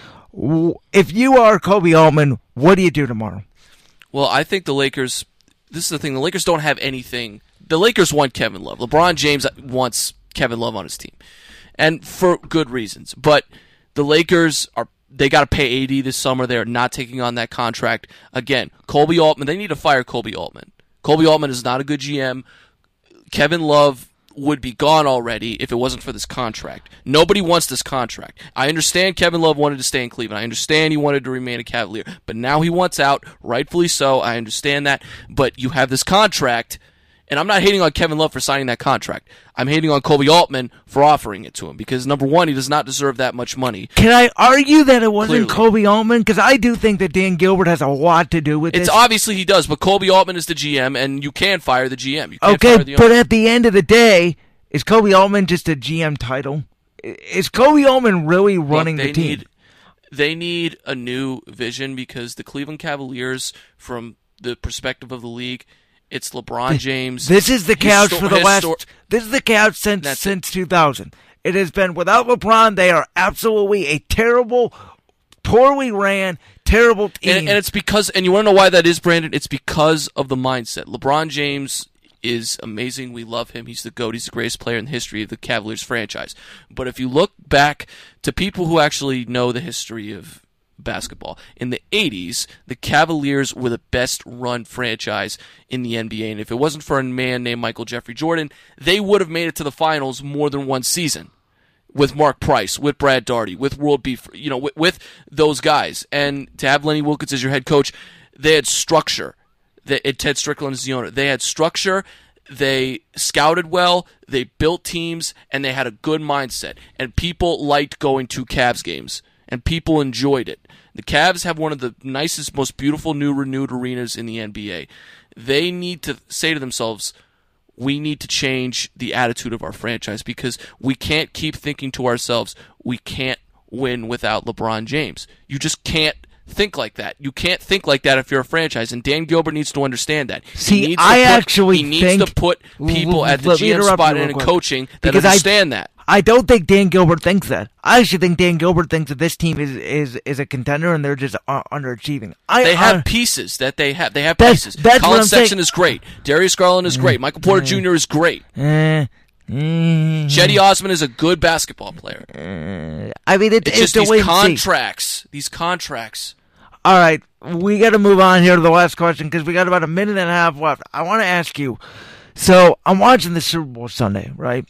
If you are Koby Altman, what do you do tomorrow? Well, I think the Lakers. This is the thing. The Lakers don't have anything. The Lakers want Kevin Love. LeBron James wants Kevin Love on his team, and for good reasons. But the Lakers are. They got to pay AD this summer. They're not taking on that contract again. Colby Altman. They need to fire Colby Altman. Colby Altman is not a good GM. Kevin Love would be gone already if it wasn't for this contract. Nobody wants this contract. I understand Kevin Love wanted to stay in Cleveland. I understand he wanted to remain a Cavalier, but now he wants out, rightfully so. I understand that, but you have this contract, and I'm not hating on Kevin Love for signing that contract. I'm hating on Koby Altman for offering it to him because number one, he does not deserve that much money. Can I argue that it wasn't Clearly. Koby Altman? Because I do think that Dan Gilbert has a lot to do with it. It's this. obviously he does, but Koby Altman is the GM, and you can fire the GM. You can't Okay, fire the but at the end of the day, is Koby Altman just a GM title? Is Koby Altman really running Look, the team? Need, they need a new vision because the Cleveland Cavaliers, from the perspective of the league, it's LeBron James. this is the histo- for the last. histor- This is the Cavs since That's since 2000. It has been without LeBron. They are absolutely a terrible, poorly ran, terrible team. and, and it's because, and you want to know why that is, Brandon? It's because of the mindset. LeBron James is amazing. We love him. He's the GOAT. He's the greatest player in the history of the Cavaliers franchise. But if you look back to people who actually know the history of basketball, in the 80s, the Cavaliers were the best run franchise in the NBA. And if it wasn't for a man named Michael Jeffrey Jordan, they would have made it to the finals more than one season with Mark Price, with Brad Daugherty, with World B. Free, you know, with, with those guys, and to have Lenny Wilkens as your head coach, they had structure. They, Ted Strickland is the owner. They had structure. They scouted well. They built teams, and they had a good mindset. And people liked going to Cavs games, and people enjoyed it. The Cavs have one of the nicest, most beautiful new renewed arenas in the NBA. They need to say to themselves, we need to change the attitude of our franchise because we can't keep thinking to ourselves, we can't win without LeBron James. You just can't think like that. You can't think like that if you're a franchise, and Dan Gilbert needs to understand that. He See, needs to I put- actually he needs to put people L- at the GM spot and in coaching that Because I- understand that. I don't think Dan Gilbert thinks that. I actually think Dan Gilbert thinks that this team is is, is a contender and they're just uh, underachieving. I, They have I- pieces that they have. They have That's- pieces. that's Colin I'm saying. Sexton is great. Darius Garland is great. Michael Porter Jr. is great. eh, eh, Cedi Osman is a good basketball player. I mean, it, It's it's just the these contracts. These contracts. All right, we got to move on here to the last question because we got about a minute and a half left. I want to ask you. So I'm watching the Super Bowl Sunday, right?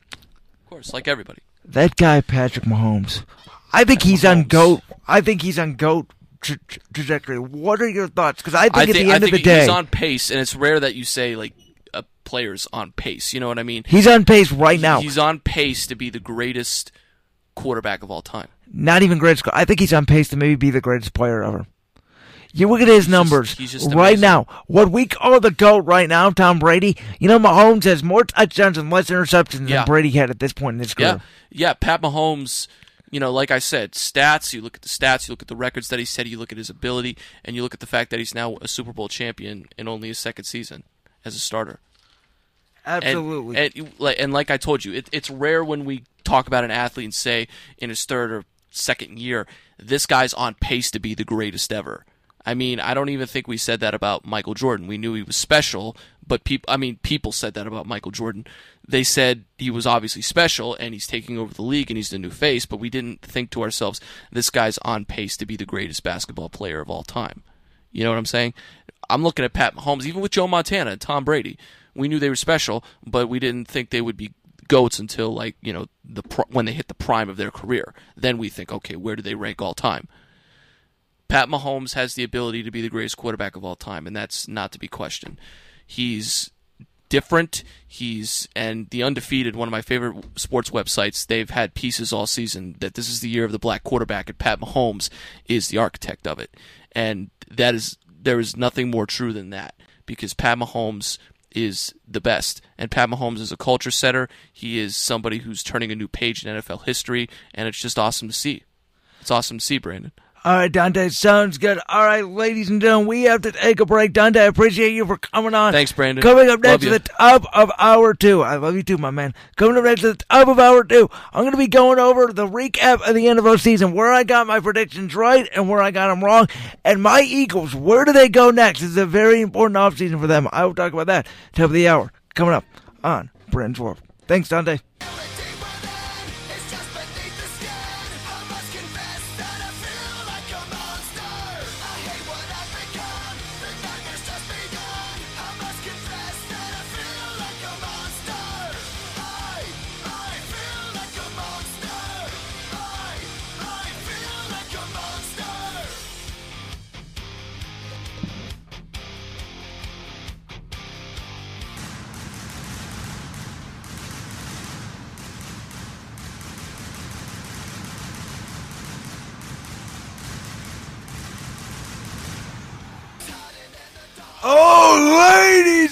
Like everybody. That guy Patrick Mahomes. I think he's on Mahomes. goat. I think he's on goat tra- tra- trajectory. What are your thoughts? Because I think I at think, the end of the day, he's on pace, and it's rare that you say like a player's on pace. You know what I mean? he's on pace right now. He's on pace to be the greatest quarterback of all time. Not even greatest. I think he's on pace to maybe be the greatest player ever. You look at his numbers he's just right amazing. now. What we call the GOAT right now, Tom Brady. You know, Mahomes has more touchdowns and less interceptions Yeah. than Brady had at this point in his career. yeah. yeah Pat Mahomes, you know, like I said, stats. You look at the stats. You look at the records that he set. You look at his ability, and you look at the fact that he's now a Super Bowl champion in only his second season as a starter. Absolutely. And, like- and like I told you, it, it's rare when we talk about an athlete and say in his third or second year, this guy's on pace to be the greatest ever. I mean, I don't even think we said that about Michael Jordan. We knew he was special, but people, I mean, people said that about Michael Jordan. They said he was obviously special and he's taking over the league and he's the new face, but we didn't think to ourselves, this guy's on pace to be the greatest basketball player of all time. You know what I'm saying? I'm looking at Pat Mahomes, even with Joe Montana and Tom Brady. We knew they were special, but we didn't think they would be goats until like you know the when they hit the prime of their career. Then we think, okay, where do they rank all time? Pat Mahomes has the ability to be the greatest quarterback of all time, and that's not to be questioned. He's different. He's and the undefeated, one of my favorite sports websites. They've had pieces all season that this is the year of the black quarterback, and Pat Mahomes is the architect of it. And that is there is nothing more true than that because Pat Mahomes is the best, and Pat Mahomes is a culture setter. He is somebody who's turning a new page in NFL history, and it's just awesome to see. It's awesome to see, Brandon. All right, Dante, sounds good. All right, ladies and gentlemen, we have to take a break. Dante, I appreciate you for coming on. Thanks, Brandon. Coming up next to the top of hour two. I love you too, my man. Coming up next to the top of hour two, I'm going to be going over the recap of the NFL season, where I got my predictions right and where I got them wrong. And my Eagles, where do they go next? Is a very important offseason for them. I will talk about that top of the hour. Coming up on Brandon's World. Thanks, Dante.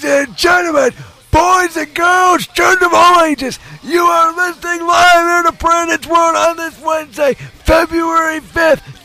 Ladies and gentlemen, boys and girls, children of all ages, you are listening live here to Brandon's World on this Wednesday, February 5th,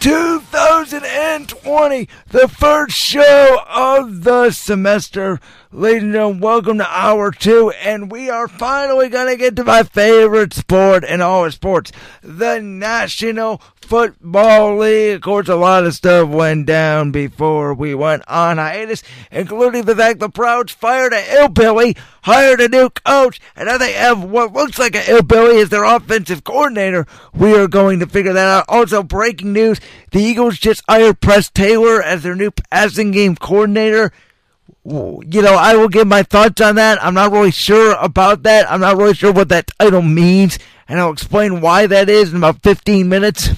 2020, the first show of the semester. Ladies and gentlemen, welcome to hour two, and we are finally going to get to my favorite sport in all sports, the National Football League. Of course, a lot of stuff went down before we went on hiatus, including the fact the Prouds fired a hillbilly, hired a new coach, and now they have what looks like a hillbilly as their offensive coordinator. We are going to figure that out. Also, breaking news, the Eagles just hired Press Taylor as their new passing game coordinator you know, I will give my thoughts on that. I'm not really sure about that. I'm not really sure what that title means, and I'll explain why that is in about 15 minutes.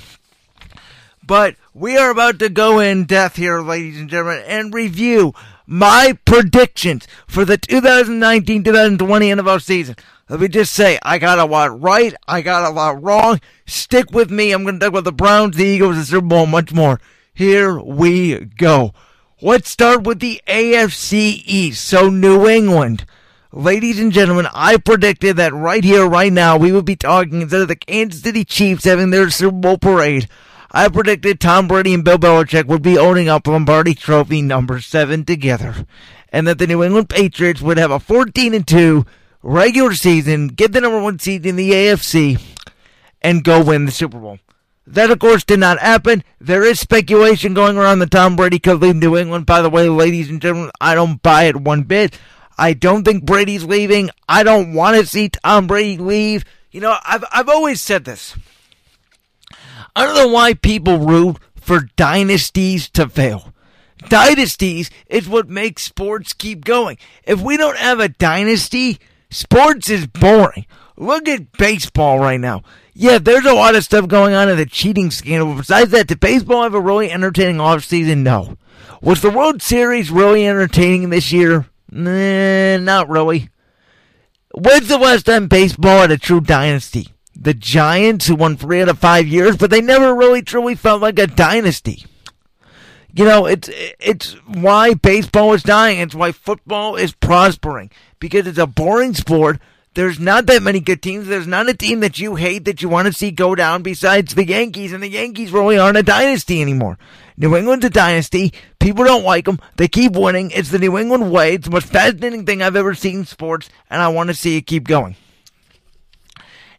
But we are about to go in depth here, ladies and gentlemen, and review my predictions for the 2019 2020 NFL season. Let me just say, I got a lot right, I got a lot wrong. Stick with me. I'm going to talk about the Browns, the Eagles, the Super Bowl, much more. Here we go. Let's start with the AFC East. So, New England. Ladies and gentlemen, I predicted that right here, right now, we would be talking instead of the Kansas City Chiefs having their Super Bowl parade. I predicted Tom Brady and Bill Belichick would be owning up Lombardi Trophy number seven together, and that the New England Patriots would have a 14 and two regular season, get the number one seed in the AFC, and go win the Super Bowl. That, of course, did not happen. There is speculation going around that Tom Brady could leave New England. By the way, ladies and gentlemen, I don't buy it one bit. I don't think Brady's leaving. I don't want to see Tom Brady leave. You know, I've, I've always said this. I don't know why people root for dynasties to fail. Dynasties is what makes sports keep going. If we don't have a dynasty, sports is boring. Look at baseball right now. Yeah, there's a lot of stuff going on in the cheating scandal. Besides that, did baseball have a really entertaining offseason? No. Was the World Series really entertaining this year? Nah, not really. When's the last time baseball had a true dynasty? The Giants, who won three out of five years, but they never really truly felt like a dynasty. You know, it's it's why baseball is dying. It's why football is prospering because it's a boring sport there's not that many good teams. There's not a team that you hate that you want to see go down besides the Yankees, and the Yankees really aren't a dynasty anymore. New England's a dynasty. People don't like them. They keep winning. It's the New England way. It's the most fascinating thing I've ever seen in sports, and I want to see it keep going.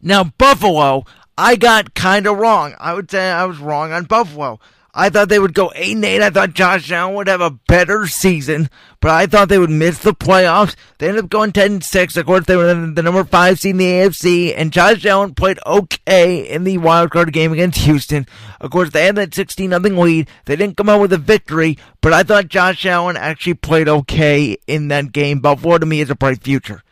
Now, Buffalo, I got kind of wrong. I would say I was wrong on Buffalo. I thought they would go 8 and 8. I thought Josh Allen would have a better season, but I thought they would miss the playoffs. They ended up going 10 and 6. Of course, they were the number 5 seed in the AFC, and Josh Allen played okay in the wild card game against Houston. Of course, they had that 16 0 lead. They didn't come out with a victory, but I thought Josh Allen actually played okay in that game. Buffalo to me has a bright future.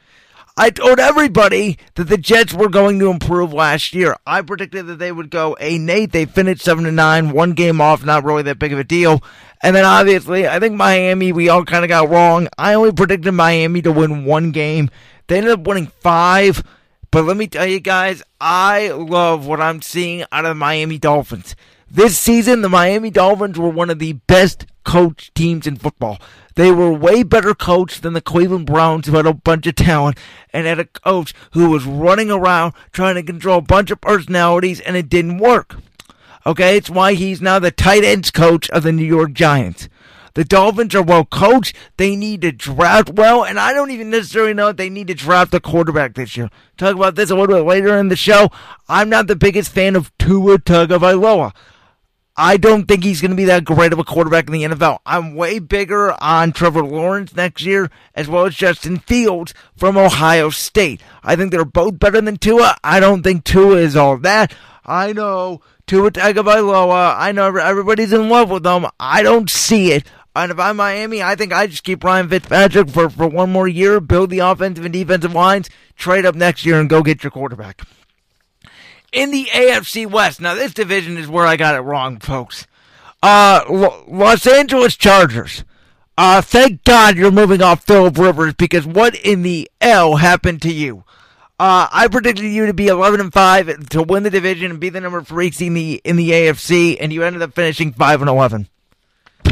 I told everybody that the Jets were going to improve last year. I predicted that they would go and eight. They finished seven to nine, one game off, not really that big of a deal. And then obviously, I think Miami, we all kind of got wrong. I only predicted Miami to win one game. They ended up winning five. But let me tell you guys, I love what I'm seeing out of the Miami Dolphins. This season, the Miami Dolphins were one of the best coached teams in football. They were way better coached than the Cleveland Browns, who had a bunch of talent and had a coach who was running around trying to control a bunch of personalities, and it didn't work. Okay, it's why he's now the tight ends coach of the New York Giants. The Dolphins are well coached. They need to draft well, and I don't even necessarily know if they need to draft a quarterback this year. Talk about this a little bit later in the show. I'm not the biggest fan of Tua Tagovailoa. I don't think he's going to be that great of a quarterback in the NFL. I'm way bigger on Trevor Lawrence next year, as well as Justin Fields from Ohio State. I think they're both better than Tua. I don't think Tua is all that. I know Tua Tagovailoa. I know everybody's in love with him. I don't see it. And if I'm Miami, I think I just keep Ryan Fitzpatrick for, for one more year, build the offensive and defensive lines, trade up next year, and go get your quarterback in the AFC West. Now, this division is where I got it wrong, folks. Uh, Los Angeles Chargers. Uh, thank God you're moving off Philip Rivers because what in the L happened to you? Uh, I predicted you to be 11 and 5 to win the division and be the number three seed in the, in the AFC, and you ended up finishing 5 and 11.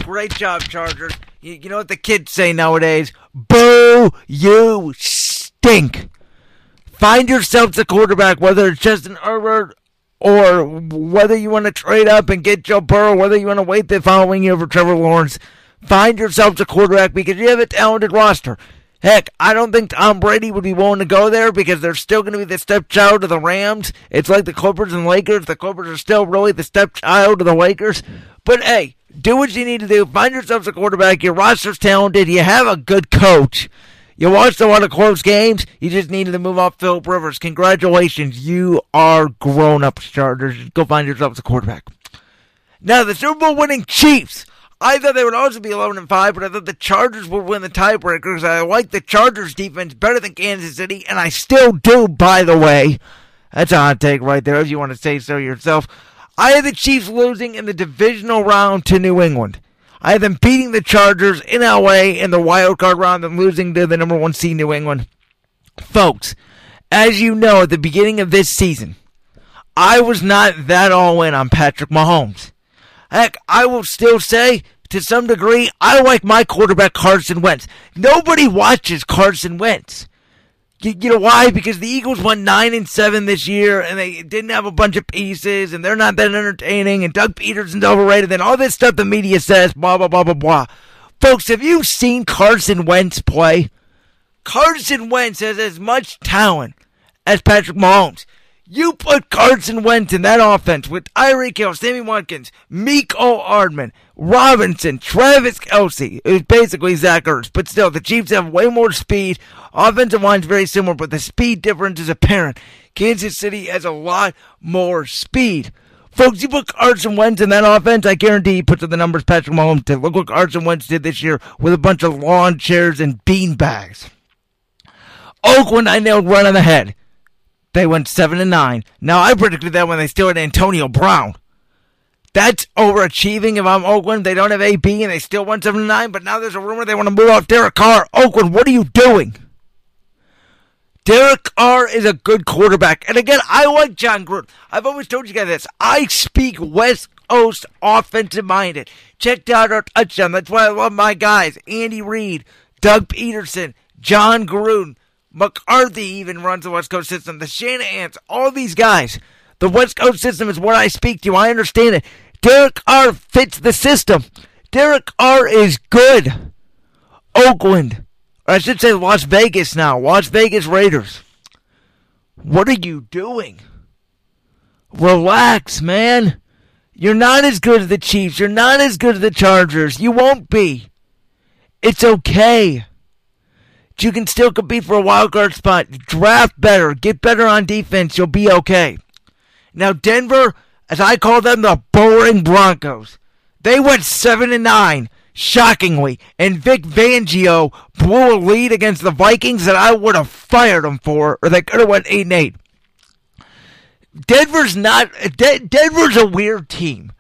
Great job, Chargers. You, you know what the kids say nowadays? Boo, you stink. Find yourself a quarterback, whether it's Justin Herbert or whether you want to trade up and get Joe Burrow, whether you want to wait the following year for Trevor Lawrence. Find yourself a quarterback because you have a talented roster. Heck, I don't think Tom Brady would be willing to go there because they're still going to be the stepchild of the Rams. It's like the Clippers and Lakers. The Clippers are still really the stepchild of the Lakers. But hey, do what you need to do. Find yourself a quarterback. Your roster's talented. You have a good coach. You watched a lot of close games. You just needed to move off Philip Rivers. Congratulations. You are grown up Chargers. Go find yourselves a quarterback. Now, the Super Bowl winning Chiefs. I thought they would also be 11 and 5, but I thought the Chargers would win the tiebreaker because I like the Chargers defense better than Kansas City, and I still do, by the way. That's a hot take right there, if you want to say so yourself. I had the Chiefs losing in the divisional round to New England. I have them beating the Chargers in LA in the wild card round and losing to the number one seed New England. Folks, as you know, at the beginning of this season, I was not that all in on Patrick Mahomes. Heck, I will still say, to some degree, I like my quarterback Carson Wentz. Nobody watches Carson Wentz. You, know why? Because the Eagles won nine and seven this year, and they didn't have a bunch of pieces, and they're not that entertaining. And Doug Pederson's overrated. And all this stuff the media says, blah blah blah blah blah. Folks, have you seen Carson Wentz play? Carson Wentz has as much talent as Patrick Mahomes. You put Carson Wentz in that offense with Tyreek Hill, Sammy Watkins, Mecole Hardman, Robinson, Travis Kelce. It's basically Zach Ertz, but still, the Chiefs have way more speed. Offensive line's very similar, but the speed difference is apparent. Kansas City has a lot more speed. Folks, you put Carson Wentz in that offense, I guarantee he puts in the numbers Patrick Mahomes did. Look what Carson Wentz did this year with a bunch of lawn chairs and bean bags. Oakland, I nailed right on the head. They went seven and nine. Now I predicted that when they still had Antonio Brown. That's overachieving. If I'm Oakland, they don't have AB and they still went seven and nine. But now there's a rumor they want to move off Derek Carr. Oakland, what are you doing? Derek Carr is a good quarterback. And again, I like Jon Gruden. I've always told you guys this. I speak West Coast offensive minded. Check out our touchdown. That's why I love my guys. Andy Reid, Doug Pederson, Jon Gruden, McCarthy even runs the West Coast system. The Shanahan's, all these guys. The West Coast system is what I speak to. I understand it. Derek Carr fits the system. Derek Carr is good. Oakland. Or I should say Las Vegas now. Las Vegas Raiders. What are you doing? Relax, man. You're not as good as the Chiefs. You're not as good as the Chargers. You won't be. It's okay. You can still compete for a wild card spot. Draft better. Get better on defense. You'll be okay. Now Denver, as I call them, the boring Broncos. They went seven and nine shockingly, and Vic Fangio blew a lead against the Vikings that I would have fired him for, or they could have went eight and eight. Denver's not. De- Denver's a weird team.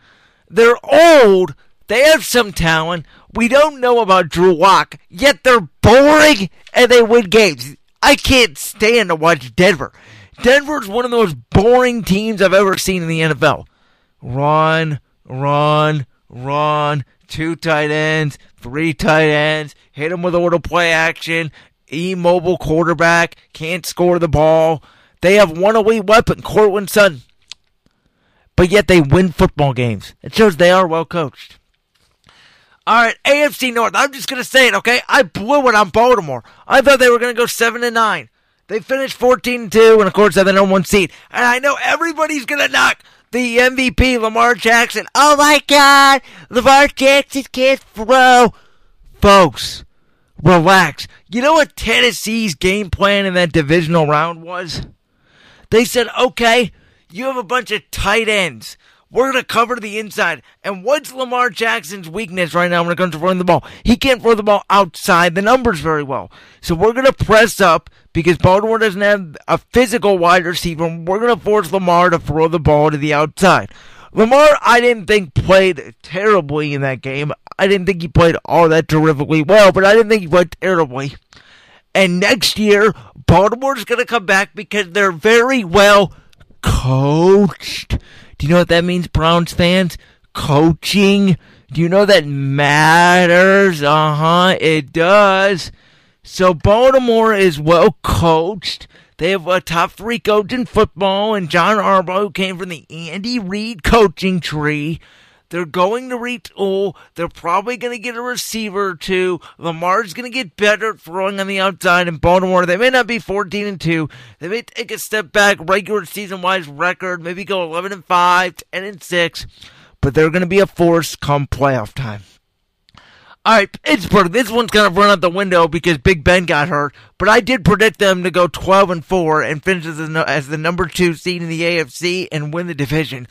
They're old. They have some talent. We don't know about Drew Lock, yet they're boring and they win games. I can't stand to watch Denver. Denver's one of the most boring teams I've ever seen in the NFL. Run, run, run, two tight ends, three tight ends, hit them with a little play action, immobile quarterback, can't score the ball. They have one away weapon, Courtland Sutton. But yet they win football games. It shows they are well coached. All right, AFC North. I'm just gonna say it, okay? I blew it on Baltimore. I thought they were gonna go seven and nine. They finished 14 and of course, they have the number one seed. And I know everybody's gonna knock the MVP, Lamar Jackson. Oh my God, Lamar Jackson can't throw. Folks, relax. You know what Tennessee's game plan in that divisional round was? They said, okay, you have a bunch of tight ends. We're going to cover the inside. And what's Lamar Jackson's weakness right now when it comes to throwing the ball? He can't throw the ball outside the numbers very well. So we're going to press up because Baltimore doesn't have a physical wide receiver. We're going to force Lamar to throw the ball to the outside. Lamar, I didn't think played terribly in that game. I didn't think he played all that terrifically well, but I didn't think he played terribly. And next year, Baltimore's going to come back because they're very well coached. Do you know what that means, Browns fans? Coaching. Do you know that matters? Uh huh, it does. So Baltimore is well coached. They have a top three coach in football, and John Harbaugh, who came from the Andy Reid coaching tree. They're going to retool. Oh, they're probably going to get a receiver or two. Lamar's going to get better at throwing on the outside in Baltimore. They may not be 14 and 2. They may take a step back regular season wise record, maybe go 11 and 5, 10 and 6, but they're going to be a force come playoff time. All right, Pittsburgh. This one's gonna run out the window because Big Ben got hurt. But I did predict them to go 12 and four and finish as the, as the number two seed in the AFC and win the division.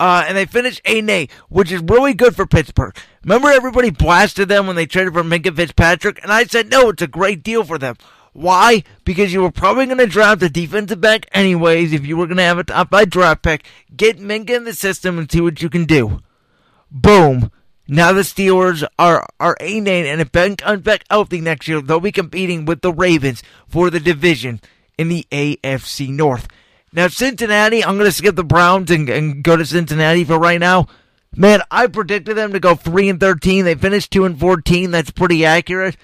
Uh, and they finished 8 and 8, which is really good for Pittsburgh. Remember, everybody blasted them when they traded for Minkah Fitzpatrick, and I said no, it's a great deal for them. Why? Because you were probably going to draft a defensive back anyways if you were going to have a top five draft pick. Get Minkah in the system and see what you can do. Boom. Now the Steelers are are a eight and if Ben comes back healthy next year, they'll be competing with the Ravens for the division in the AFC North. Now Cincinnati, I'm gonna skip the Browns and, and go to Cincinnati for right now. Man, I predicted them to go three and thirteen. They finished two and fourteen. That's pretty accurate.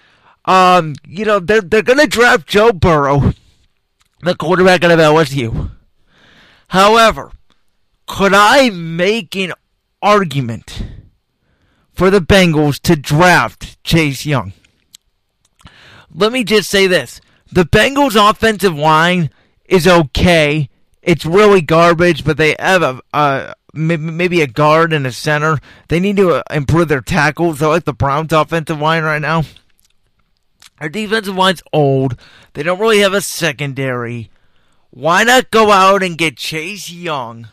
Um, you know they're they're gonna draft Joe Burrow, the quarterback out of LSU. However, could I make an argument? for the Bengals to draft Chase Young. Let me just say this. The Bengals offensive line is okay. It's really garbage, but they have a, uh, maybe a guard and a center. They need to uh, improve their tackles. I like the Browns' offensive line right now. Our defensive line's old. They don't really have a secondary. Why not go out and get Chase Young,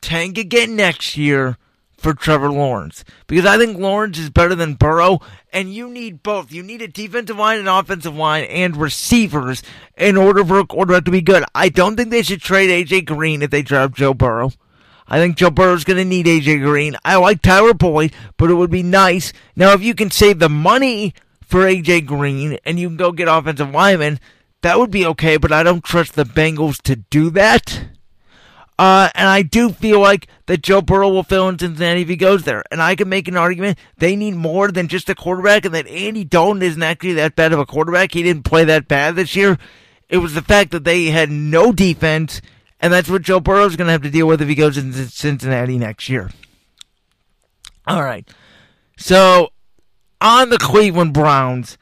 tank again next year for Trevor Lawrence? Because I think Lawrence is better than Burrow, and you need both. You need a defensive line and offensive line and receivers in order for a quarterback to be good. I don't think they should trade AJ Green if they draft Joe Burrow. I think Joe Burrow's going to need AJ Green. I like Tyler Boyd, but it would be nice. Now, if you can save the money for AJ Green and you can go get offensive linemen, that would be okay, but I don't trust the Bengals to do that. Uh, and I do feel like that Joe Burrow will fill in Cincinnati if he goes there. And I can make an argument they need more than just a quarterback, and that Andy Dalton isn't actually that bad of a quarterback. He didn't play that bad this year. It was the fact that they had no defense, and that's what Joe Burrow is going to have to deal with if he goes into Cincinnati next year. All right. So on the Cleveland Browns,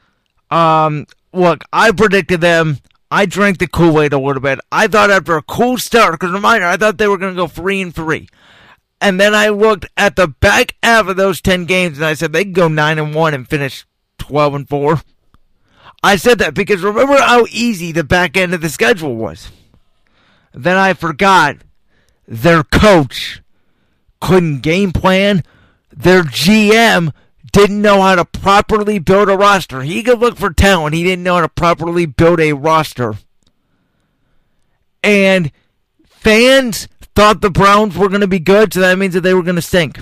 um, look, I predicted them. I drank the Kool Aid a little bit. I thought after a cool start, because reminder, I thought they were going to go three and three, and then I looked at the back half of those ten games, and I said they could go nine and one and finish twelve and four. I said that because remember how easy the back end of the schedule was. Then I forgot their coach couldn't game plan. Their GM didn't know how to properly build a roster. He could look for talent. He didn't know how to properly build a roster. And fans thought the Browns were going to be good, so that means that they were going to stink.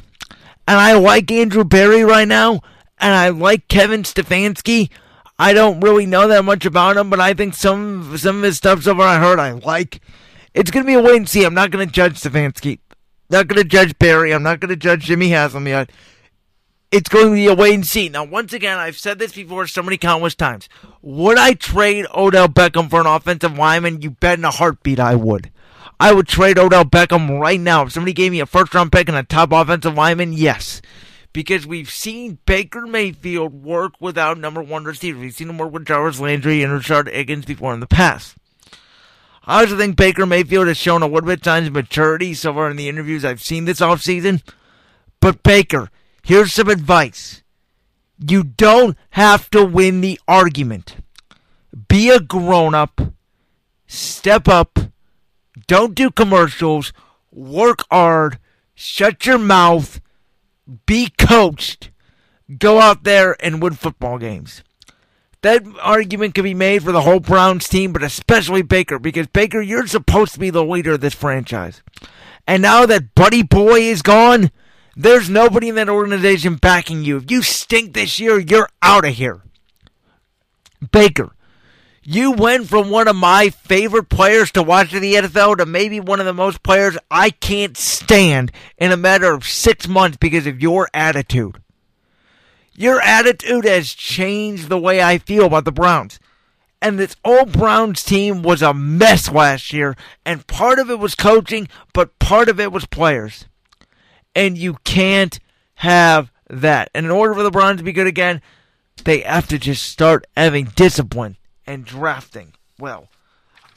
And I like Andrew Berry right now, and I like Kevin Stefanski. I don't really know that much about him, but I think some some of his stuff so far I heard I like. It's going to be a wait and see. I'm not going to judge Stefanski. Not going to judge Berry. I'm not going to judge Jimmy Haslam yet it's going to be a wait and see. Now, once again, I've said this before so many countless times. Would I trade Odell Beckham for an offensive lineman? You bet in a heartbeat I would. I would trade Odell Beckham right now. If somebody gave me a first round pick and a top offensive lineman, yes. Because we've seen Baker Mayfield work without number one receivers. We've seen him work with Jarvis Landry and Rashard Higgins before in the past. I also think Baker Mayfield has shown a little bit of signs of maturity so far in the interviews I've seen this offseason. But Baker, Here's some advice. You don't have to win the argument. Be a grown up. Step up. Don't do commercials. Work hard. Shut your mouth. Be coached. Go out there and win football games. That argument can be made for the whole Browns team, but especially Baker, because Baker, you're supposed to be the leader of this franchise. And now that Buddy Boy is gone, there's nobody in that organization backing you. If you stink this year, you're out of here. Baker, you went from one of my favorite players to watch in the NFL to maybe one of the most players I can't stand in a matter of six months because of your attitude. Your attitude has changed the way I feel about the Browns. And this old Browns team was a mess last year, and part of it was coaching, but part of it was players. And you can't have that. And in order for the to be good again, they have to just start having discipline and drafting well.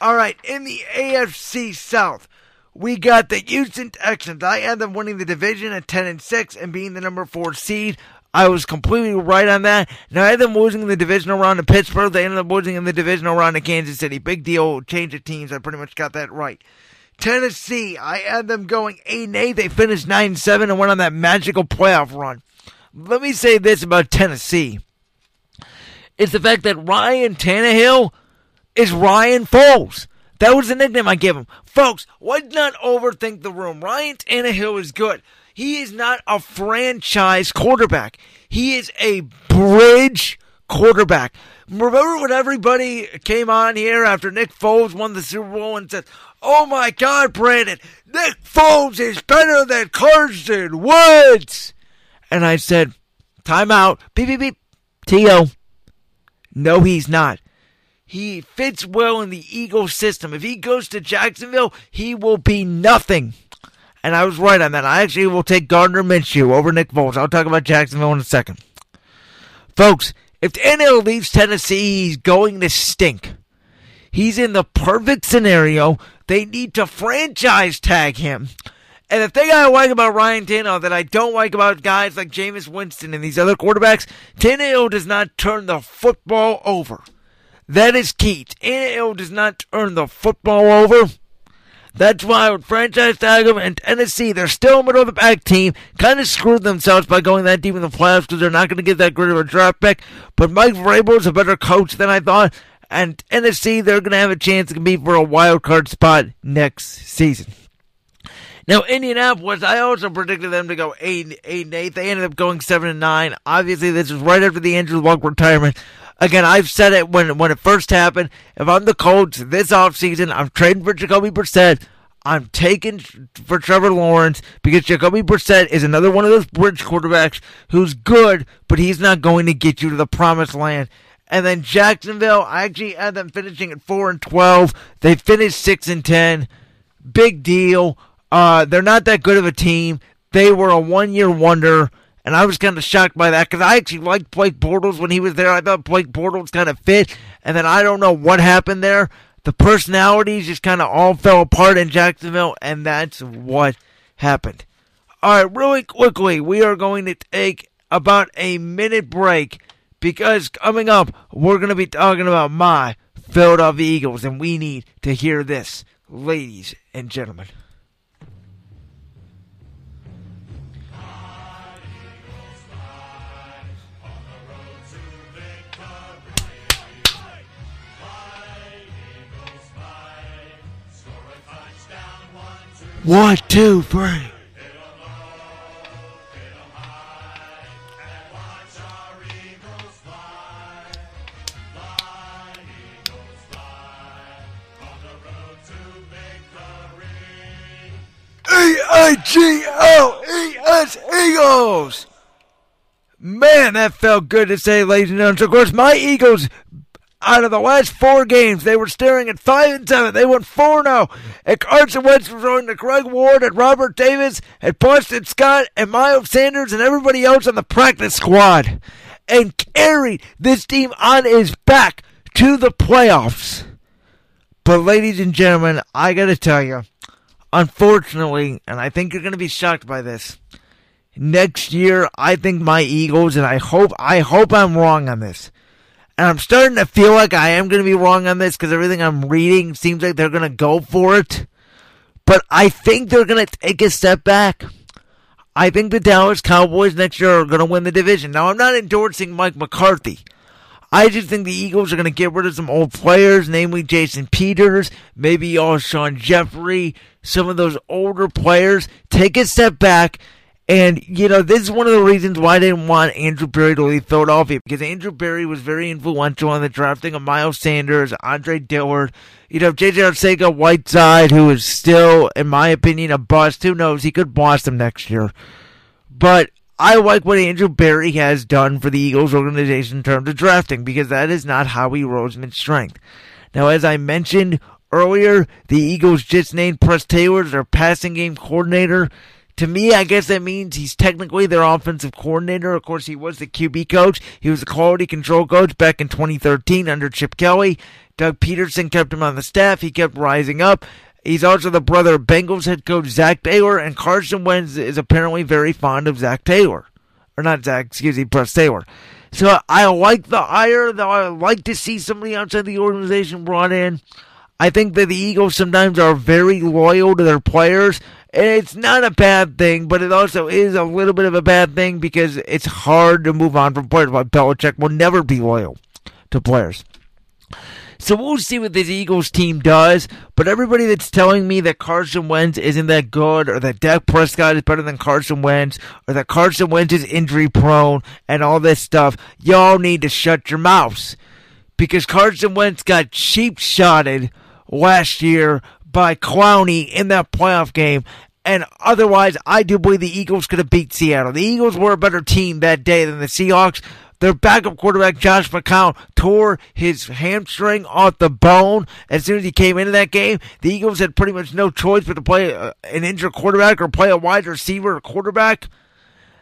All right, in the AFC South, we got the Houston Texans. I had them winning the division at 10 and 6 and being the number 4 seed. I was completely right on that. Now, I had them losing the divisional round to Pittsburgh. They ended up losing in the divisional round to Kansas City. Big deal. Change of teams. I pretty much got that right. Tennessee, I had them going 8 and 8. They finished 9 and 7 and went on that magical playoff run. Let me say this about Tennessee. It's the fact that Ryan Tannehill is Ryan Foles. That was the nickname I gave him. Folks, let's not overthink the room. Ryan Tannehill is good. He is not a franchise quarterback. He is a bridge quarterback. Remember when everybody came on here after Nick Foles won the Super Bowl and said, Oh my God, Brandon, Nick Foles is better than Carson Wentz. And I said, time out. Beep, beep, beep. T.O. No, he's not. He fits well in the Eagles system. If he goes to Jacksonville, he will be nothing. And I was right on that. I actually will take Gardner Minshew over Nick Foles. I'll talk about Jacksonville in a second. Folks, if Tannehill leaves Tennessee, he's going to stink. He's in the perfect scenario. They need to franchise tag him. And the thing I like about Ryan Tannehill that I don't like about guys like Jameis Winston and these other quarterbacks, Tannehill does not turn the football over. That is key. Tannehill does not turn the football over. That's why with franchise tag him. And Tennessee, they're still a middle of the pack team. Kind of screwed themselves by going that deep in the playoffs because they're not going to get that great of a draft pick. But Mike Vrabel is a better coach than I thought. And Tennessee, they're going to have a chance to compete for a wild card spot next season. Now, Indianapolis, I also predicted them to go eight, eight and eight. They ended up going seven and nine. Obviously, this is right after the Andrew Luck retirement. Again, I've said it when when it first happened. If I'm the Colts this offseason, I'm trading for Jacoby Brissett. I'm taking for Trevor Lawrence because Jacoby Brissett is another one of those bridge quarterbacks who's good, but he's not going to get you to the promised land. And then Jacksonville, I actually had them finishing at four and twelve. They finished six and ten. Big deal. Uh, they're not that good of a team. They were a one year wonder. And I was kind of shocked by that because I actually liked Blake Bortles when he was there. I thought Blake Bortles kind of fit. And then I don't know what happened there. The personalities just kind of all fell apart in Jacksonville. And that's what happened. All right, really quickly, we are going to take about a minute break because coming up, we're going to be talking about my Philadelphia Eagles. And we need to hear this, ladies and gentlemen. One, two, three. E-I-G-L-E-S Eagles! Man, that felt good to say, ladies and gentlemen. Of course, my Eagles out of the last four games, they were staring at five and seven. They went now. Oh. And Carson Wentz was throwing to Greg Ward and Robert Davis and Boston Scott and Miles Sanders and everybody else on the practice squad, and carried this team on his back to the playoffs. But, ladies and gentlemen, I got to tell you, unfortunately, and I think you're to be shocked by this. Next year, I think my Eagles, and I hope I hope I'm wrong on this and I'm starting to feel like I am going to be wrong on this because everything I'm reading seems like they're going to go for it. But I think they're going to take a step back. I think the Dallas Cowboys next year are going to win the division. Now, I'm not endorsing Mike McCarthy. I just think the Eagles are going to get rid of some old players, namely Jason Peters, maybe Alshon Jeffery, some of those older players. Take a step back and, you know, this is one of the reasons why I didn't want Andrew Berry to leave Philadelphia because Andrew Berry was very influential on the drafting of Miles Sanders, Andre Dillard, you know, JJ Arcega Whiteside, who is still, in my opinion, a bust. Who knows? He could blossom next year. But I like what Andrew Berry has done for the Eagles organization in terms of drafting because that is not Howie Roseman's strength. Now, as I mentioned earlier, the Eagles just named Press Taylor as their passing game coordinator. To me, I guess that means he's technically their offensive coordinator. Of course, he was the QB coach. He was the quality control coach back in 2013 under Chip Kelly. Doug Pederson kept him on the staff. He kept rising up. He's also the brother of Bengals head coach Zac Taylor, and Carson Wentz is apparently very fond of Zac Taylor. Or not Zac, excuse me, Press Taylor. So I like the hire, though I like to see somebody outside the organization brought in. I think that the Eagles sometimes are very loyal to their players, and it's not a bad thing, but it also is a little bit of a bad thing because it's hard to move on from players. But Belichick will never be loyal to players. So we'll see what this Eagles team does. But everybody that's telling me that Carson Wentz isn't that good, or that Dak Prescott is better than Carson Wentz, or that Carson Wentz is injury prone, and all this stuff, y'all need to shut your mouths. Because Carson Wentz got cheap shotted last year by Clowney in that playoff game. And otherwise, I do believe the Eagles could have beat Seattle. The Eagles were a better team that day than the Seahawks. Their backup quarterback, Josh McCown, tore his hamstring off the bone as soon as he came into that game. The Eagles had pretty much no choice but to play uh, an injured quarterback or play a wide receiver or quarterback.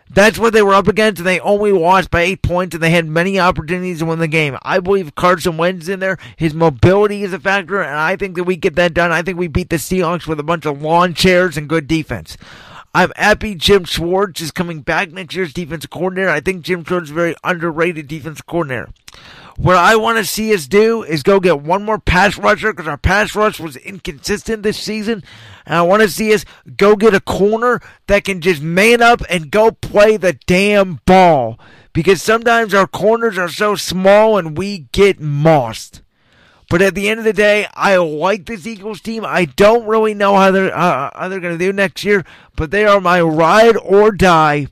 That's what they were up against, and they only lost by eight points, and they had many opportunities to win the game. I believe Carson Wentz in there. His mobility is a factor, and I think that we get that done. I think we beat the Seahawks with a bunch of lawn chairs and good defense. I'm happy Jim Schwartz is coming back next year's defensive coordinator. I think Jim Schwartz is a very underrated defensive coordinator. What I want to see us do is go get one more pass rusher because our pass rush was inconsistent this season. And I want to see us go get a corner that can just man up and go play the damn ball. Because sometimes our corners are so small and we get mossed. But at the end of the day, I like this Eagles team. I don't really know how they're uh, how they're going to do next year, but they are my ride or die.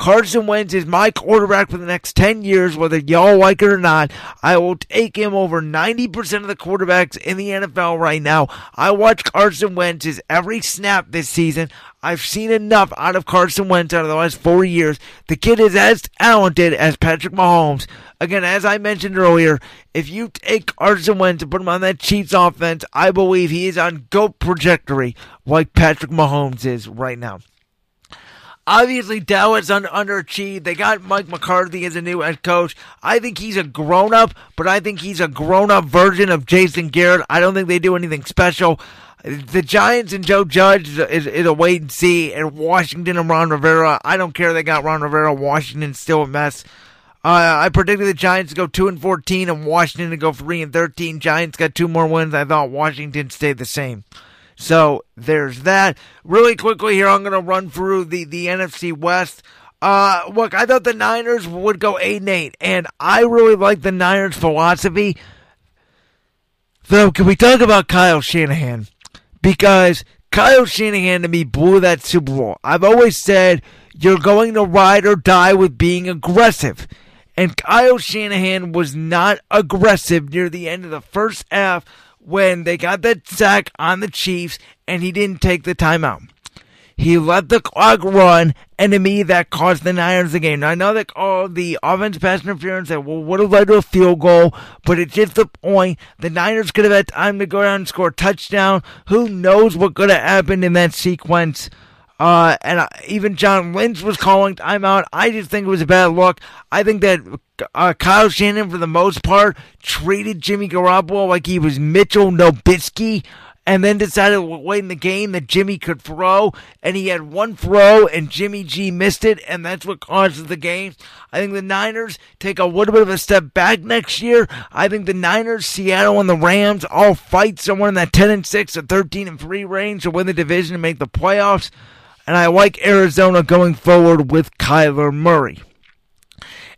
Carson Wentz is my quarterback for the next 10 years, whether y'all like it or not. I will take him over 90% of the quarterbacks in the NFL right now. I watch Carson Wentz's every snap this season. I've seen enough out of Carson Wentz out of the last four years. The kid is as talented as Patrick Mahomes. Again, as I mentioned earlier, if you take Carson Wentz and put him on that Chiefs offense, I believe he is on GOAT trajectory like Patrick Mahomes is right now. Obviously, Dallas un- underachieved. They got Mike McCarthy as a new head coach. I think he's a grown up, but I think he's a grown up version of Jason Garrett. I don't think they do anything special. The Giants and Joe Judge is, is, is a wait and see. And Washington and Ron Rivera, I don't care. They got Ron Rivera. Washington's still a mess. Uh, I predicted the Giants to go two and fourteen, and Washington to go three and thirteen. Giants got two more wins. I thought Washington stayed the same. So there's that. Really quickly here, I'm going to run through the, the NFC West. Uh, look, I thought the Niners would go 8 and 8, and I really like the Niners' philosophy. Though, can we talk about Kyle Shanahan? Because Kyle Shanahan to me blew that Super Bowl. I've always said you're going to ride or die with being aggressive. And Kyle Shanahan was not aggressive near the end of the first half when they got that sack on the Chiefs and he didn't take the timeout. He let the clock run, and to me, that cost the Niners the game. Now, I know that all the offense pass interference that well, would have led to a field goal, but it's just the point. The Niners could have had time to go down and score a touchdown. Who knows what could have happened in that sequence? Uh, and even John Lynch was calling timeout. I just think it was a bad look. I think that uh, Kyle Shanahan, for the most part, treated Jimmy Garoppolo like he was Mitchell Nobitsky and then decided late in the game that Jimmy could throw, and he had one throw, and Jimmy G missed it, and that's what caused the game. I think the Niners take a little bit of a step back next year. I think the Niners, Seattle, and the Rams all fight somewhere in that 10 and 6 or 13 and 3 range to win the division and make the playoffs. And I like Arizona going forward with Kyler Murray.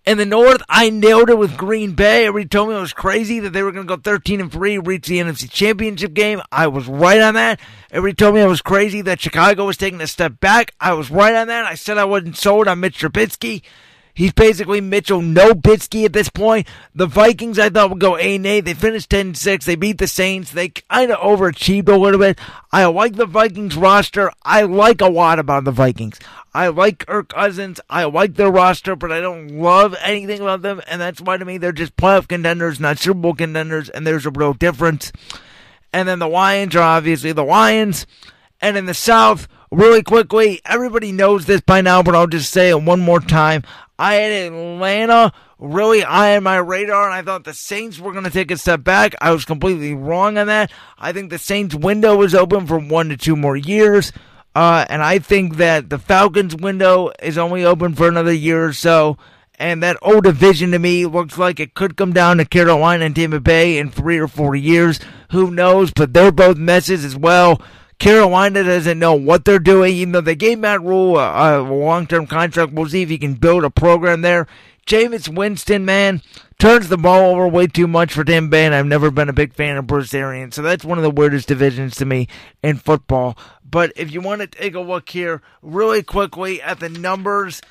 In the North, I nailed it with Green Bay. Everybody told me it was crazy that they were going to go 13 and 3, reach the NFC Championship game. I was right on that. Everybody told me it was crazy that Chicago was taking a step back. I was right on that. I said I wasn't sold on Mitch Trubisky. He's basically Mitchell no Bitsky at this point. The Vikings I thought would go 8 and 8. They finished 10 and 6. They beat the Saints. They kind of overachieved a little bit. I like the Vikings roster. I like a lot about the Vikings. I like Kirk Cousins. I like their roster, but I don't love anything about them. And that's why to me they're just playoff contenders, not Super Bowl contenders. And there's a real difference. And then the Lions are obviously the Lions. And in the South, really quickly, everybody knows this by now, but I'll just say it one more time. I had Atlanta really high on my radar, and I thought the Saints were going to take a step back. I was completely wrong on that. I think the Saints' window is open for one to two more years. Uh, and I think that the Falcons' window is only open for another year or so. And that old division to me looks like it could come down to Carolina and Tampa Bay in three or four years. Who knows? But they're both messes as well. Carolina doesn't know what they're doing, even though they gave Matt Rhule a, a long term contract. We'll see if he can build a program there. Jameis Winston, man, turns the ball over way too much for Tampa Bay, and I've never been a big fan of Bruce Arians. So that's one of the weirdest divisions to me in football. But if you want to take a look here really quickly at the numbers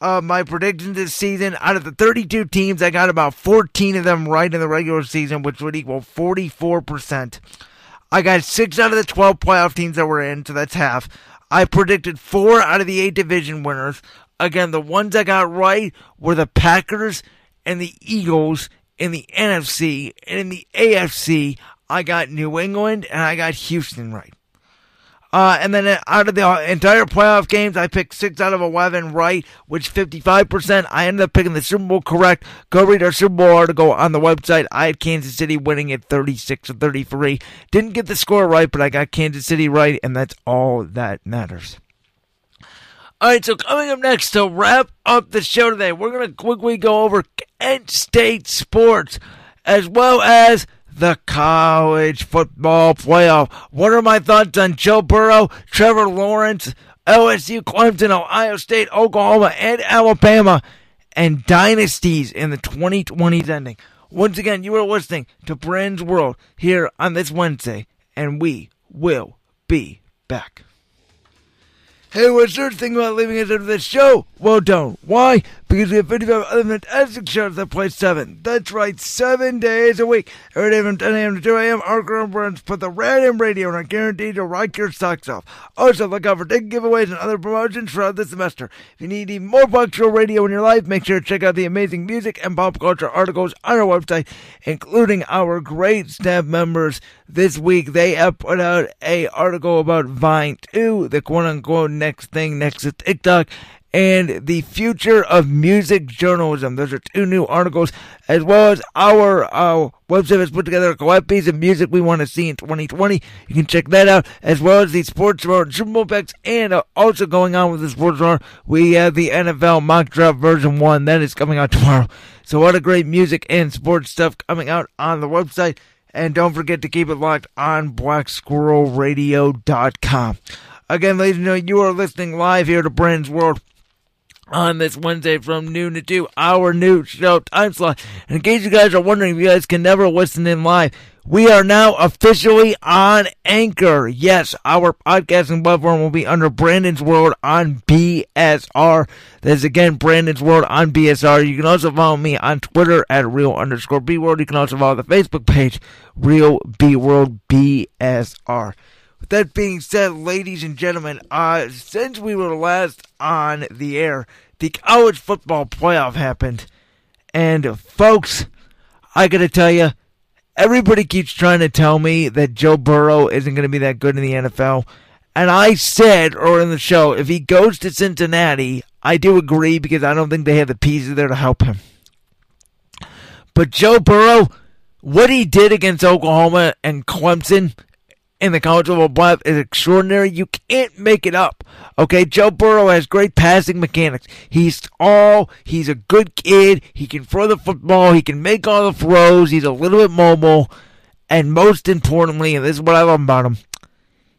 of my predictions this season, out of the 32 teams, I got about 14 of them right in the regular season, which would equal 44%. I got six out of the 12 playoff teams that were in, so that's half. I predicted four out of the eight division winners. Again, the ones I got right were the Packers and the Eagles in the NFC. And in the AFC, I got New England and I got Houston right. Uh, and then out of the entire playoff games, I picked six out of 11 right, which 55%. I ended up picking the Super Bowl correct. Go read our Super Bowl article on the website. I had Kansas City winning at 36 to 33. Didn't get the score right, but I got Kansas City right, and that's all that matters. All right, so coming up next to wrap up the show today, we're going to quickly go over Kent State sports as well as the college football playoff. What are my thoughts on Joe Burrow, Trevor Lawrence, LSU, Clemson, Ohio State, Oklahoma, and Alabama, and dynasties in the 2020s ending? Once again, you are listening to Brandon's World here on this Wednesday, and we will be back. Hey, what's your thing about leaving us into this show? Well, don't. Why? Because we have 55 other fantastic shows that play 7. That's right, 7 days a week. Every day from 10 a.m. to 2 a.m., our girl Burns put the in radio and are guaranteed to rock your socks off. Also, look out for ticket giveaways and other promotions throughout the semester. If you need even more punctual radio in your life, make sure to check out the amazing music and pop culture articles on our website, including our great staff members. This week, they have put out a article about Vine 2, the quote-unquote next thing next to TikTok, and the future of music journalism. Those are two new articles, as well as our uh, website has put together a collect piece of music we want to see in 2020. You can check that out, as well as the sports and Super Bowl picks, and uh, also going on with the sports bar, we have the NFL mock draft version one that is coming out tomorrow. So, what a great music and sports stuff coming out on the website. And don't forget to keep it locked on blacksquirrelradio.com. Again, ladies and gentlemen, you are listening live here to Brandon's World on this Wednesday from noon to 2, our new show time slot. And in case you guys are wondering if you guys can never listen in live, we are now officially on Anchor. Yes, our podcasting platform will be under Brandon's World on BSR. That's again Brandon's World on BSR. You can also follow me on Twitter at real underscore B World. You can also follow the Facebook page, Real B World BSR. With that being said, ladies and gentlemen, uh, since we were last on the air, the college football playoff happened. And folks, I gotta tell you, everybody keeps trying to tell me that Joe Burrow isn't gonna be that good in the NFL. And I said earlier in the show, if he goes to Cincinnati, I do agree because I don't think they have the pieces there to help him. But Joe Burrow, what he did against Oklahoma and Clemson in the college football playoff is extraordinary. You can't make it up. Okay, Joe Burrow has great passing mechanics. He's all, he's a good kid. He can throw the football. He can make all the throws. He's a little bit mobile. And most importantly, and this is what I love about him,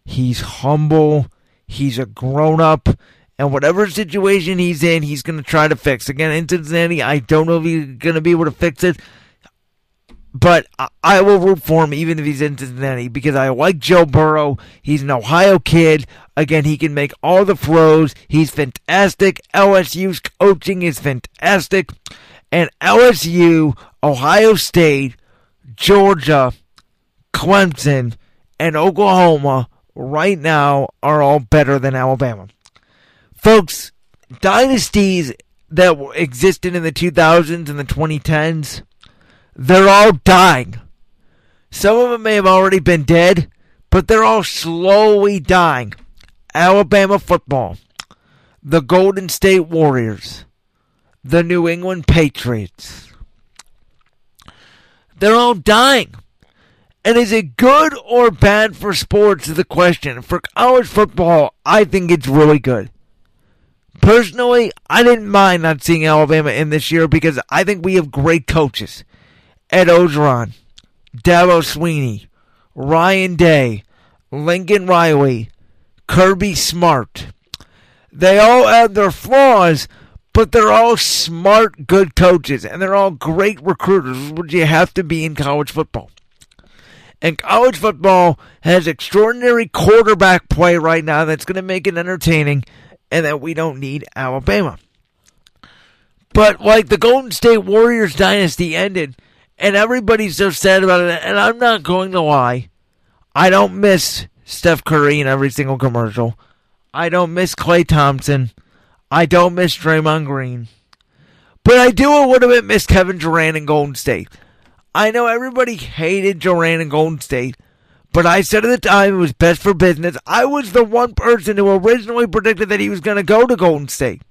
he's humble. He's a grown up. And whatever situation he's in, he's going to try to fix. Again, in Cincinnati, I don't know if he's going to be able to fix it but I will root for him even if he's in Cincinnati because I like Joe Burrow. He's an Ohio kid. Again, he can make all the throws. He's fantastic. LSU's coaching is fantastic. And LSU, Ohio State, Georgia, Clemson, and Oklahoma right now are all better than Alabama. Folks, dynasties that existed in the 2000s and the 2010s they're all dying. Some of them may have already been dead, but they're all slowly dying. Alabama football, the Golden State Warriors, the New England Patriots. They're all dying. And is it good or bad for sports is the question. For college football, I think it's really good. Personally, I didn't mind not seeing Alabama in this year because I think we have great coaches. Ed Orgeron, Dabo Swinney, Ryan Day, Lincoln Riley, Kirby Smart. They all have their flaws, but they're all smart, good coaches, and they're all great recruiters, which you have to be in college football. And college football has extraordinary quarterback play right now that's going to make it entertaining, and that we don't need Alabama. But like the Golden State Warriors dynasty ended, and everybody's so sad about it. And I'm not going to lie, I don't miss Steph Curry in every single commercial. I don't miss Klay Thompson. I don't miss Draymond Green. But I do a little bit miss Kevin Durant and Golden State. I know everybody hated Durant and Golden State, But I said at the time it was best for business. I was the one person who originally predicted that he was going to go to Golden State.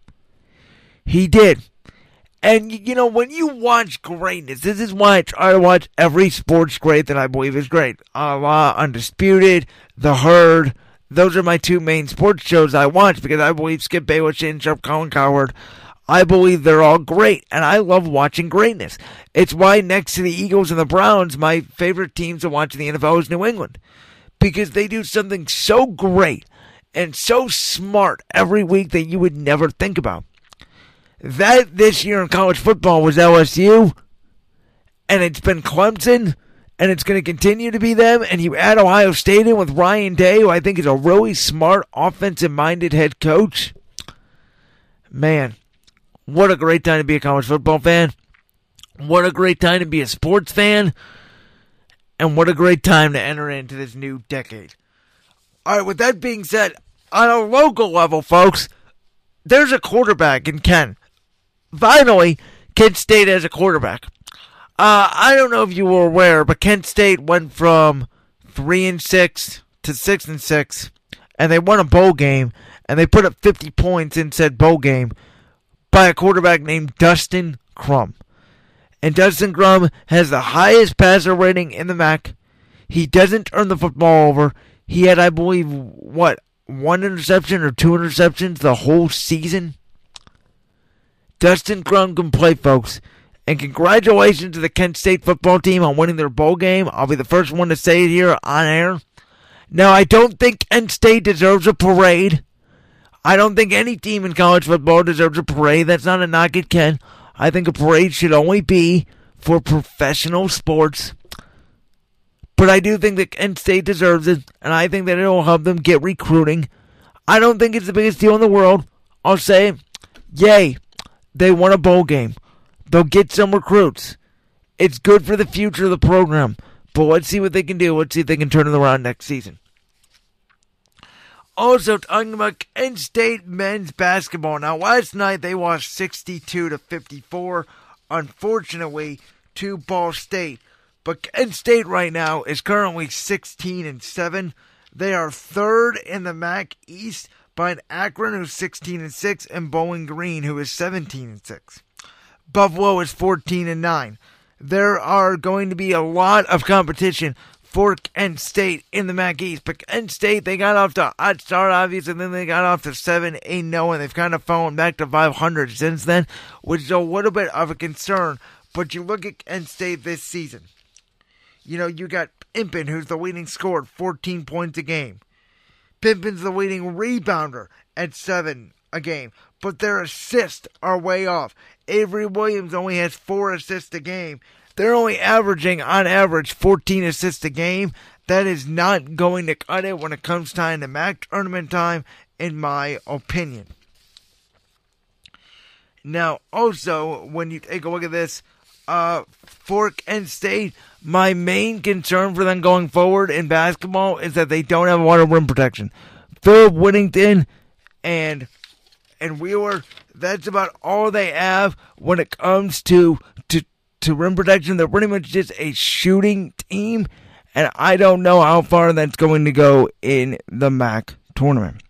He did. And you know, when you watch greatness, this is why I try to watch every sports great that I believe is great. A la Undisputed, The Herd. Those are my two main sports shows I watch because I believe Skip Bayless, Shannon Sharpe, Colin Cowherd. I believe they're all great, and I love watching greatness. It's why next to the Eagles and the Browns, my favorite teams to watch in the NFL is New England because they do something so great and so smart every week that you would never think about. That this year in college football was LSU, and it's been Clemson, and it's going to continue to be them. And you add Ohio State in with Ryan Day, who I think is a really smart, offensive minded head coach. Man, what a great time to be a college football fan. What a great time to be a sports fan. And what a great time to enter into this new decade. All right, with that being said, on a local level, folks, there's a quarterback in Ken. Finally, Kent State has a quarterback. Uh, I don't know if you were aware, but Kent State went from three and six to six and six, and they won a bowl game, and they put up 50 points in said bowl game by a quarterback named Dustin Crum. And Dustin Crum has the highest passer rating in the MAC. He doesn't turn the football over. He had, I believe, what, one interception or two interceptions the whole season? Dustin Crum can play, folks. And congratulations to the Kent State football team on winning their bowl game. I'll be the first one to say it here on air. Now, I don't think Kent State deserves a parade. I don't think any team in college football deserves a parade. That's not a knock at Ken. I think a parade should only be for professional sports. But I do think that Kent State deserves it, and I think that it'll help them get recruiting. I don't think it's the biggest deal in the world. I'll say, yay, they won a bowl game. They'll get some recruits. It's good for the future of the program. But let's see what they can do. Let's see if they can turn it around next season. Also, talking about Kent State men's basketball. Now, last night they lost 62 to 54, unfortunately, to Ball State. But Kent State right now is currently 16 and 7. They are third in the MAC East behind Akron, who's 16 and 6, and Bowling Green, who is 17 and 6. Buffalo is 14 and 9. There are going to be a lot of competition for Kent State in the MAC East. But Kent State, they got off to a hot start, obviously, and then they got off to 7 8 0, and they've kind of fallen back to 500 since then, which is a little bit of a concern. But you look at Kent State this season. You know, you got Pippen, who's the leading scorer, 14 points a game. Pippen's the leading rebounder at 7 a game. But their assists are way off. Avery Williams only has 4 assists a game. They're only averaging, on average, 14 assists a game. That is not going to cut it when it comes time to MAC tournament time, in my opinion. Now, also, when you take a look at this, uh, for Kent State, my main concern for them going forward in basketball is that they don't have of rim protection. Philip Whittington and and Wheeler, that's about all they have when it comes to to to rim protection. They're pretty much just a shooting team, and I don't know how far that's going to go in the MAC tournament.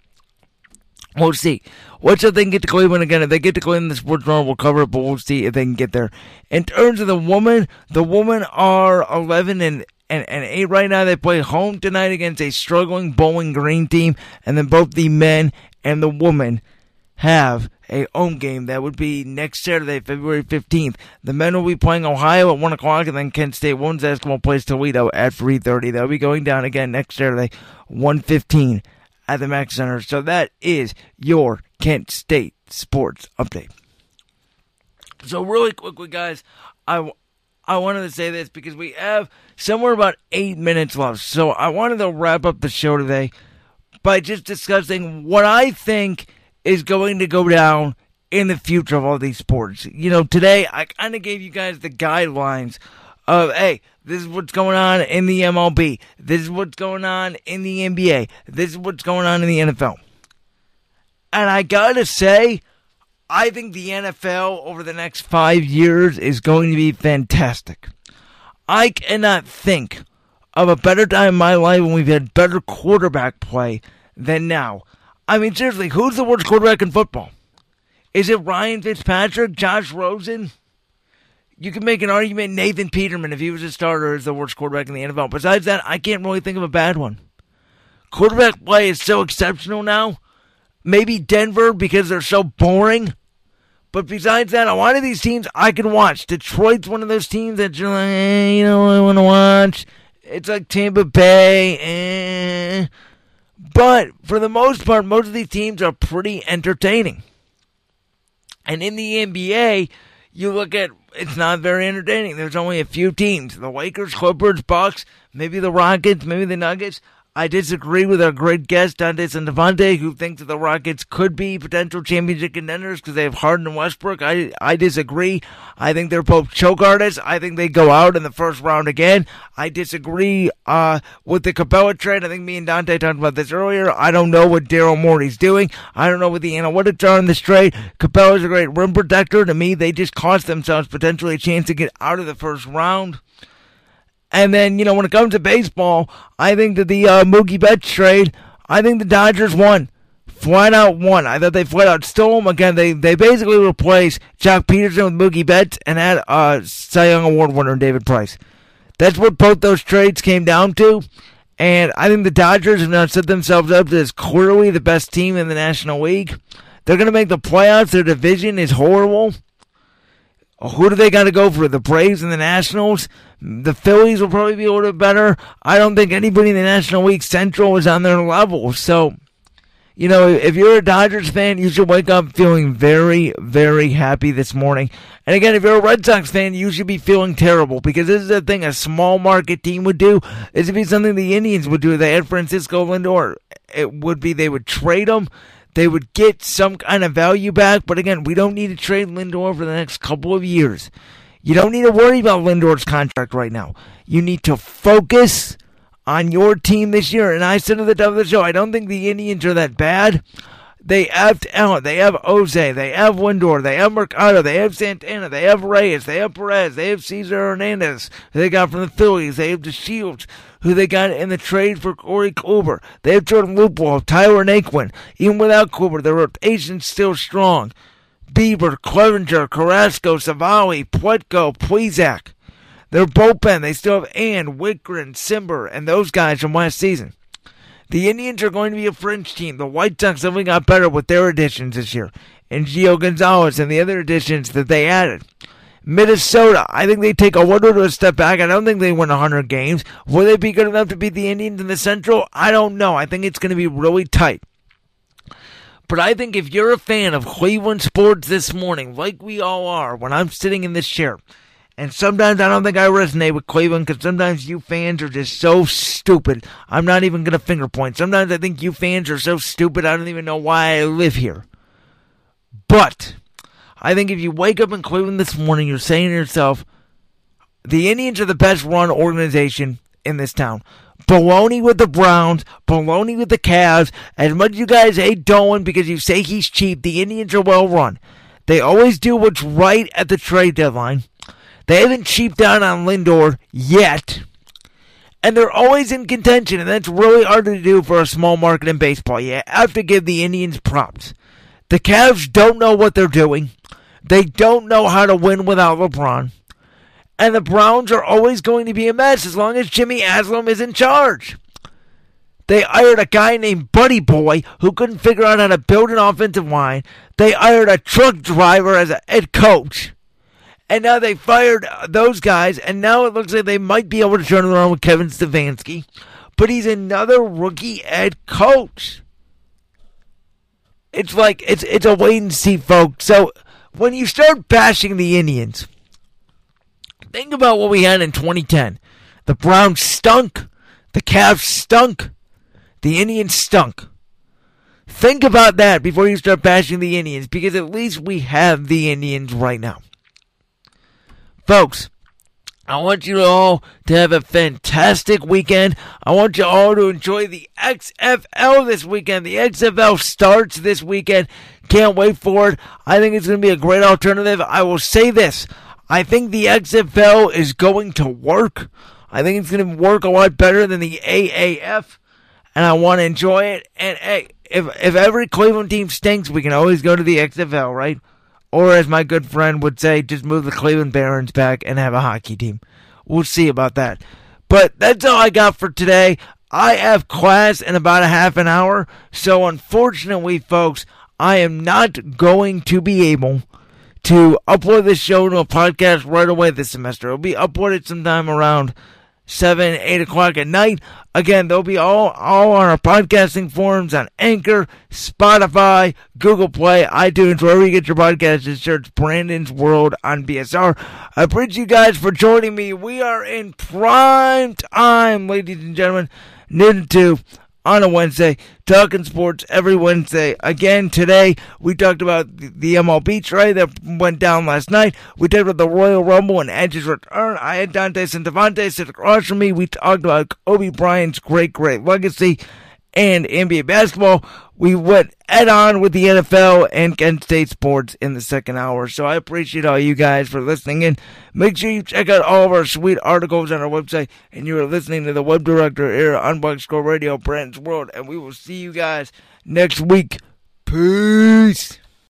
We'll see. What's if they can get to Cleveland again? If they get to Cleveland, the sports journal will cover it, but we'll see if they can get there. In terms of the woman, the women are 11 and, and, and 8 right now. They play home tonight against a struggling Bowling Green team, and then both the men and the women have a home game that would be next Saturday, February 15th. The men will be playing Ohio at 1 o'clock, and then Kent State Women's Basketball plays Toledo at 3.30. They'll be going down again next Saturday, 115 at the Mac Center. So that is your Kent State sports update. So really quickly, guys, I I wanted to say this because we have somewhere about eight minutes left. So I wanted to wrap up the show today by just discussing what I think is going to go down in the future of all these sports. You know, today I kind of gave you guys the guidelines of, hey, this is what's going on in the MLB. This is what's going on in the NBA. This is what's going on in the NFL. And I gotta say, I think the NFL over the next five years is going to be fantastic. I cannot think of a better time in my life when we've had better quarterback play than now. I mean, seriously, who's the worst quarterback in football? Is it Ryan Fitzpatrick, Josh Rosen? You can make an argument Nathan Peterman, if he was a starter, is the worst quarterback in the NFL. Besides that, I can't really think of a bad one. Quarterback play is so exceptional now. Maybe Denver because they're so boring. But besides that, a lot of these teams I can watch. Detroit's one of those teams that you're like, eh, you know, I want to watch. It's like Tampa Bay. Eh. But for the most part, most of these teams are pretty entertaining. And in the NBA, you look at it's not very entertaining. There's only a few teams: the Lakers, Clippers, Bucks, maybe the Rockets, maybe the Nuggets. I disagree with our great guest Dante Centofanti, who thinks that the Rockets could be potential championship contenders because they have Harden and Westbrook. I I disagree. I think they're both choke artists. I think they go out in the first round again. I disagree uh, with the Capela trade. I think me and Dante talked about this earlier. I don't know what Daryl Morey's doing. I don't know what the analytics are in this trade. Capela's a great rim protector. To me, they just cost themselves potentially a chance to get out of the first round. And then, you know, when it comes to baseball, I think that the uh, Mookie Betts trade, I think the Dodgers won. Flat out won. I thought they flat out stole him. Again, they, they basically replaced Joc Pederson with Mookie Betts and had uh, Cy Young Award winner David Price. That's what both those trades came down to. And I think the Dodgers have now set themselves up as clearly the best team in the National League. They're going to make the playoffs. Their division is horrible. Uh, who do they got to go for? The Braves and the Nationals? The Phillies will probably be a little bit better. I don't think anybody in the National League Central is on their level. So, you know, if you're a Dodgers fan, you should wake up feeling very, very happy this morning. And again, if you're a Red Sox fan, you should be feeling terrible because this is the thing a small market team would do. This would be something the Indians would do. They had Francisco Lindor. It would be they would trade him they would get some kind of value back. But again, we don't need to trade Lindor for the next couple of years. You don't need to worry about Lindor's contract right now. You need to focus on your team this year. And I said at the top of the show, I don't think the Indians are that bad. They have Allen, they have Oze, they have Lindor, they have Mercado, they have Santana, they have Reyes, they have Perez, they have Cesar Hernandez, they got from the Phillies, they have DeShields, who they got in the trade for Corey Kluber. They have Jordan Luplow, Tyler Naquin. Even without Kluber, their rotation's still strong. Bieber, Clevinger, Carrasco, Civale, Plutko, Plesac. Their bullpen, they still have Hand, Wittgren, Cimber, and those guys from last season. The Indians are going to be a French team. The White Sox only got better with their additions this year. And Gio Gonzalez and the other additions that they added. Minnesota, I think they take a little to a step back. I don't think they win 100 games. Will they be good enough to beat the Indians in the Central? I don't know. I think it's going to be really tight. But I think if you're a fan of Cleveland sports this morning, like we all are, when I'm sitting in this chair, and sometimes I don't think I resonate with Cleveland because sometimes you fans are just so stupid. I'm not even going to finger point. Sometimes I think you fans are so stupid I don't even know why I live here. But I think if you wake up in Cleveland this morning, you're saying to yourself, the Indians are the best run organization in this town. Baloney with the Browns, baloney with the Cavs. As much as you guys hate Dolan because you say he's cheap, the Indians are well run. They always do what's right at the trade deadline. They haven't cheaped out on Lindor yet. And they're always in contention, and that's really hard to do for a small market in baseball. You have to give the Indians props. The Cavs don't know what they're doing. They don't know how to win without LeBron. And the Browns are always going to be a mess as long as Jimmy Haslam is in charge. They hired a guy named Buddy Boy who couldn't figure out how to build an offensive line. They hired a truck driver as a head coach. And now they fired those guys, and now it looks like they might be able to turn around with Kevin Stefanski. But he's another rookie head coach. It's like it's it's a wait and see, folks. So when you start bashing the Indians, think about what we had in 2010. The Browns stunk. The Cavs stunk. The Indians stunk. Think about that before you start bashing the Indians, because at least we have the Indians right now. Folks, I want you all to have a fantastic weekend. I want you all to enjoy the XFL this weekend. The XFL starts this weekend. Can't wait for it. I think it's going to be a great alternative. I will say this. I think the XFL is going to work. I think it's going to work a lot better than the AAF, and I want to enjoy it. And hey, if if every Cleveland team stinks, we can always go to the XFL, right? Or as my good friend would say, just move the Cleveland Barons back and have a hockey team. We'll see about that. But that's all I got for today. I have class in about a half an hour, so unfortunately, folks, I am not going to be able to upload this show to a podcast right away this semester. It'll be uploaded sometime around seven, eight o'clock at night. Again, they'll be all all on our podcasting forums on Anchor, Spotify, Google Play, iTunes, wherever you get your podcasts. Just search Brandon's World on BSR. I appreciate you guys for joining me. We are in prime time, ladies and gentlemen. Noon to on a Wednesday, talking sports every Wednesday. Again, today we talked about the MLB trade that went down last night. We talked about the Royal Rumble and Edge's return. I had Dante Centofanti sit across from me. We talked about Kobe Bryant's great, great legacy and NBA basketball. We went head on with the NFL and Kent State sports in the second hour. So I appreciate all you guys for listening in. Make sure you check out all of our sweet articles on our website. And you are listening to the web director here on Score Radio, Brandon's World. And we will see you guys next week. Peace.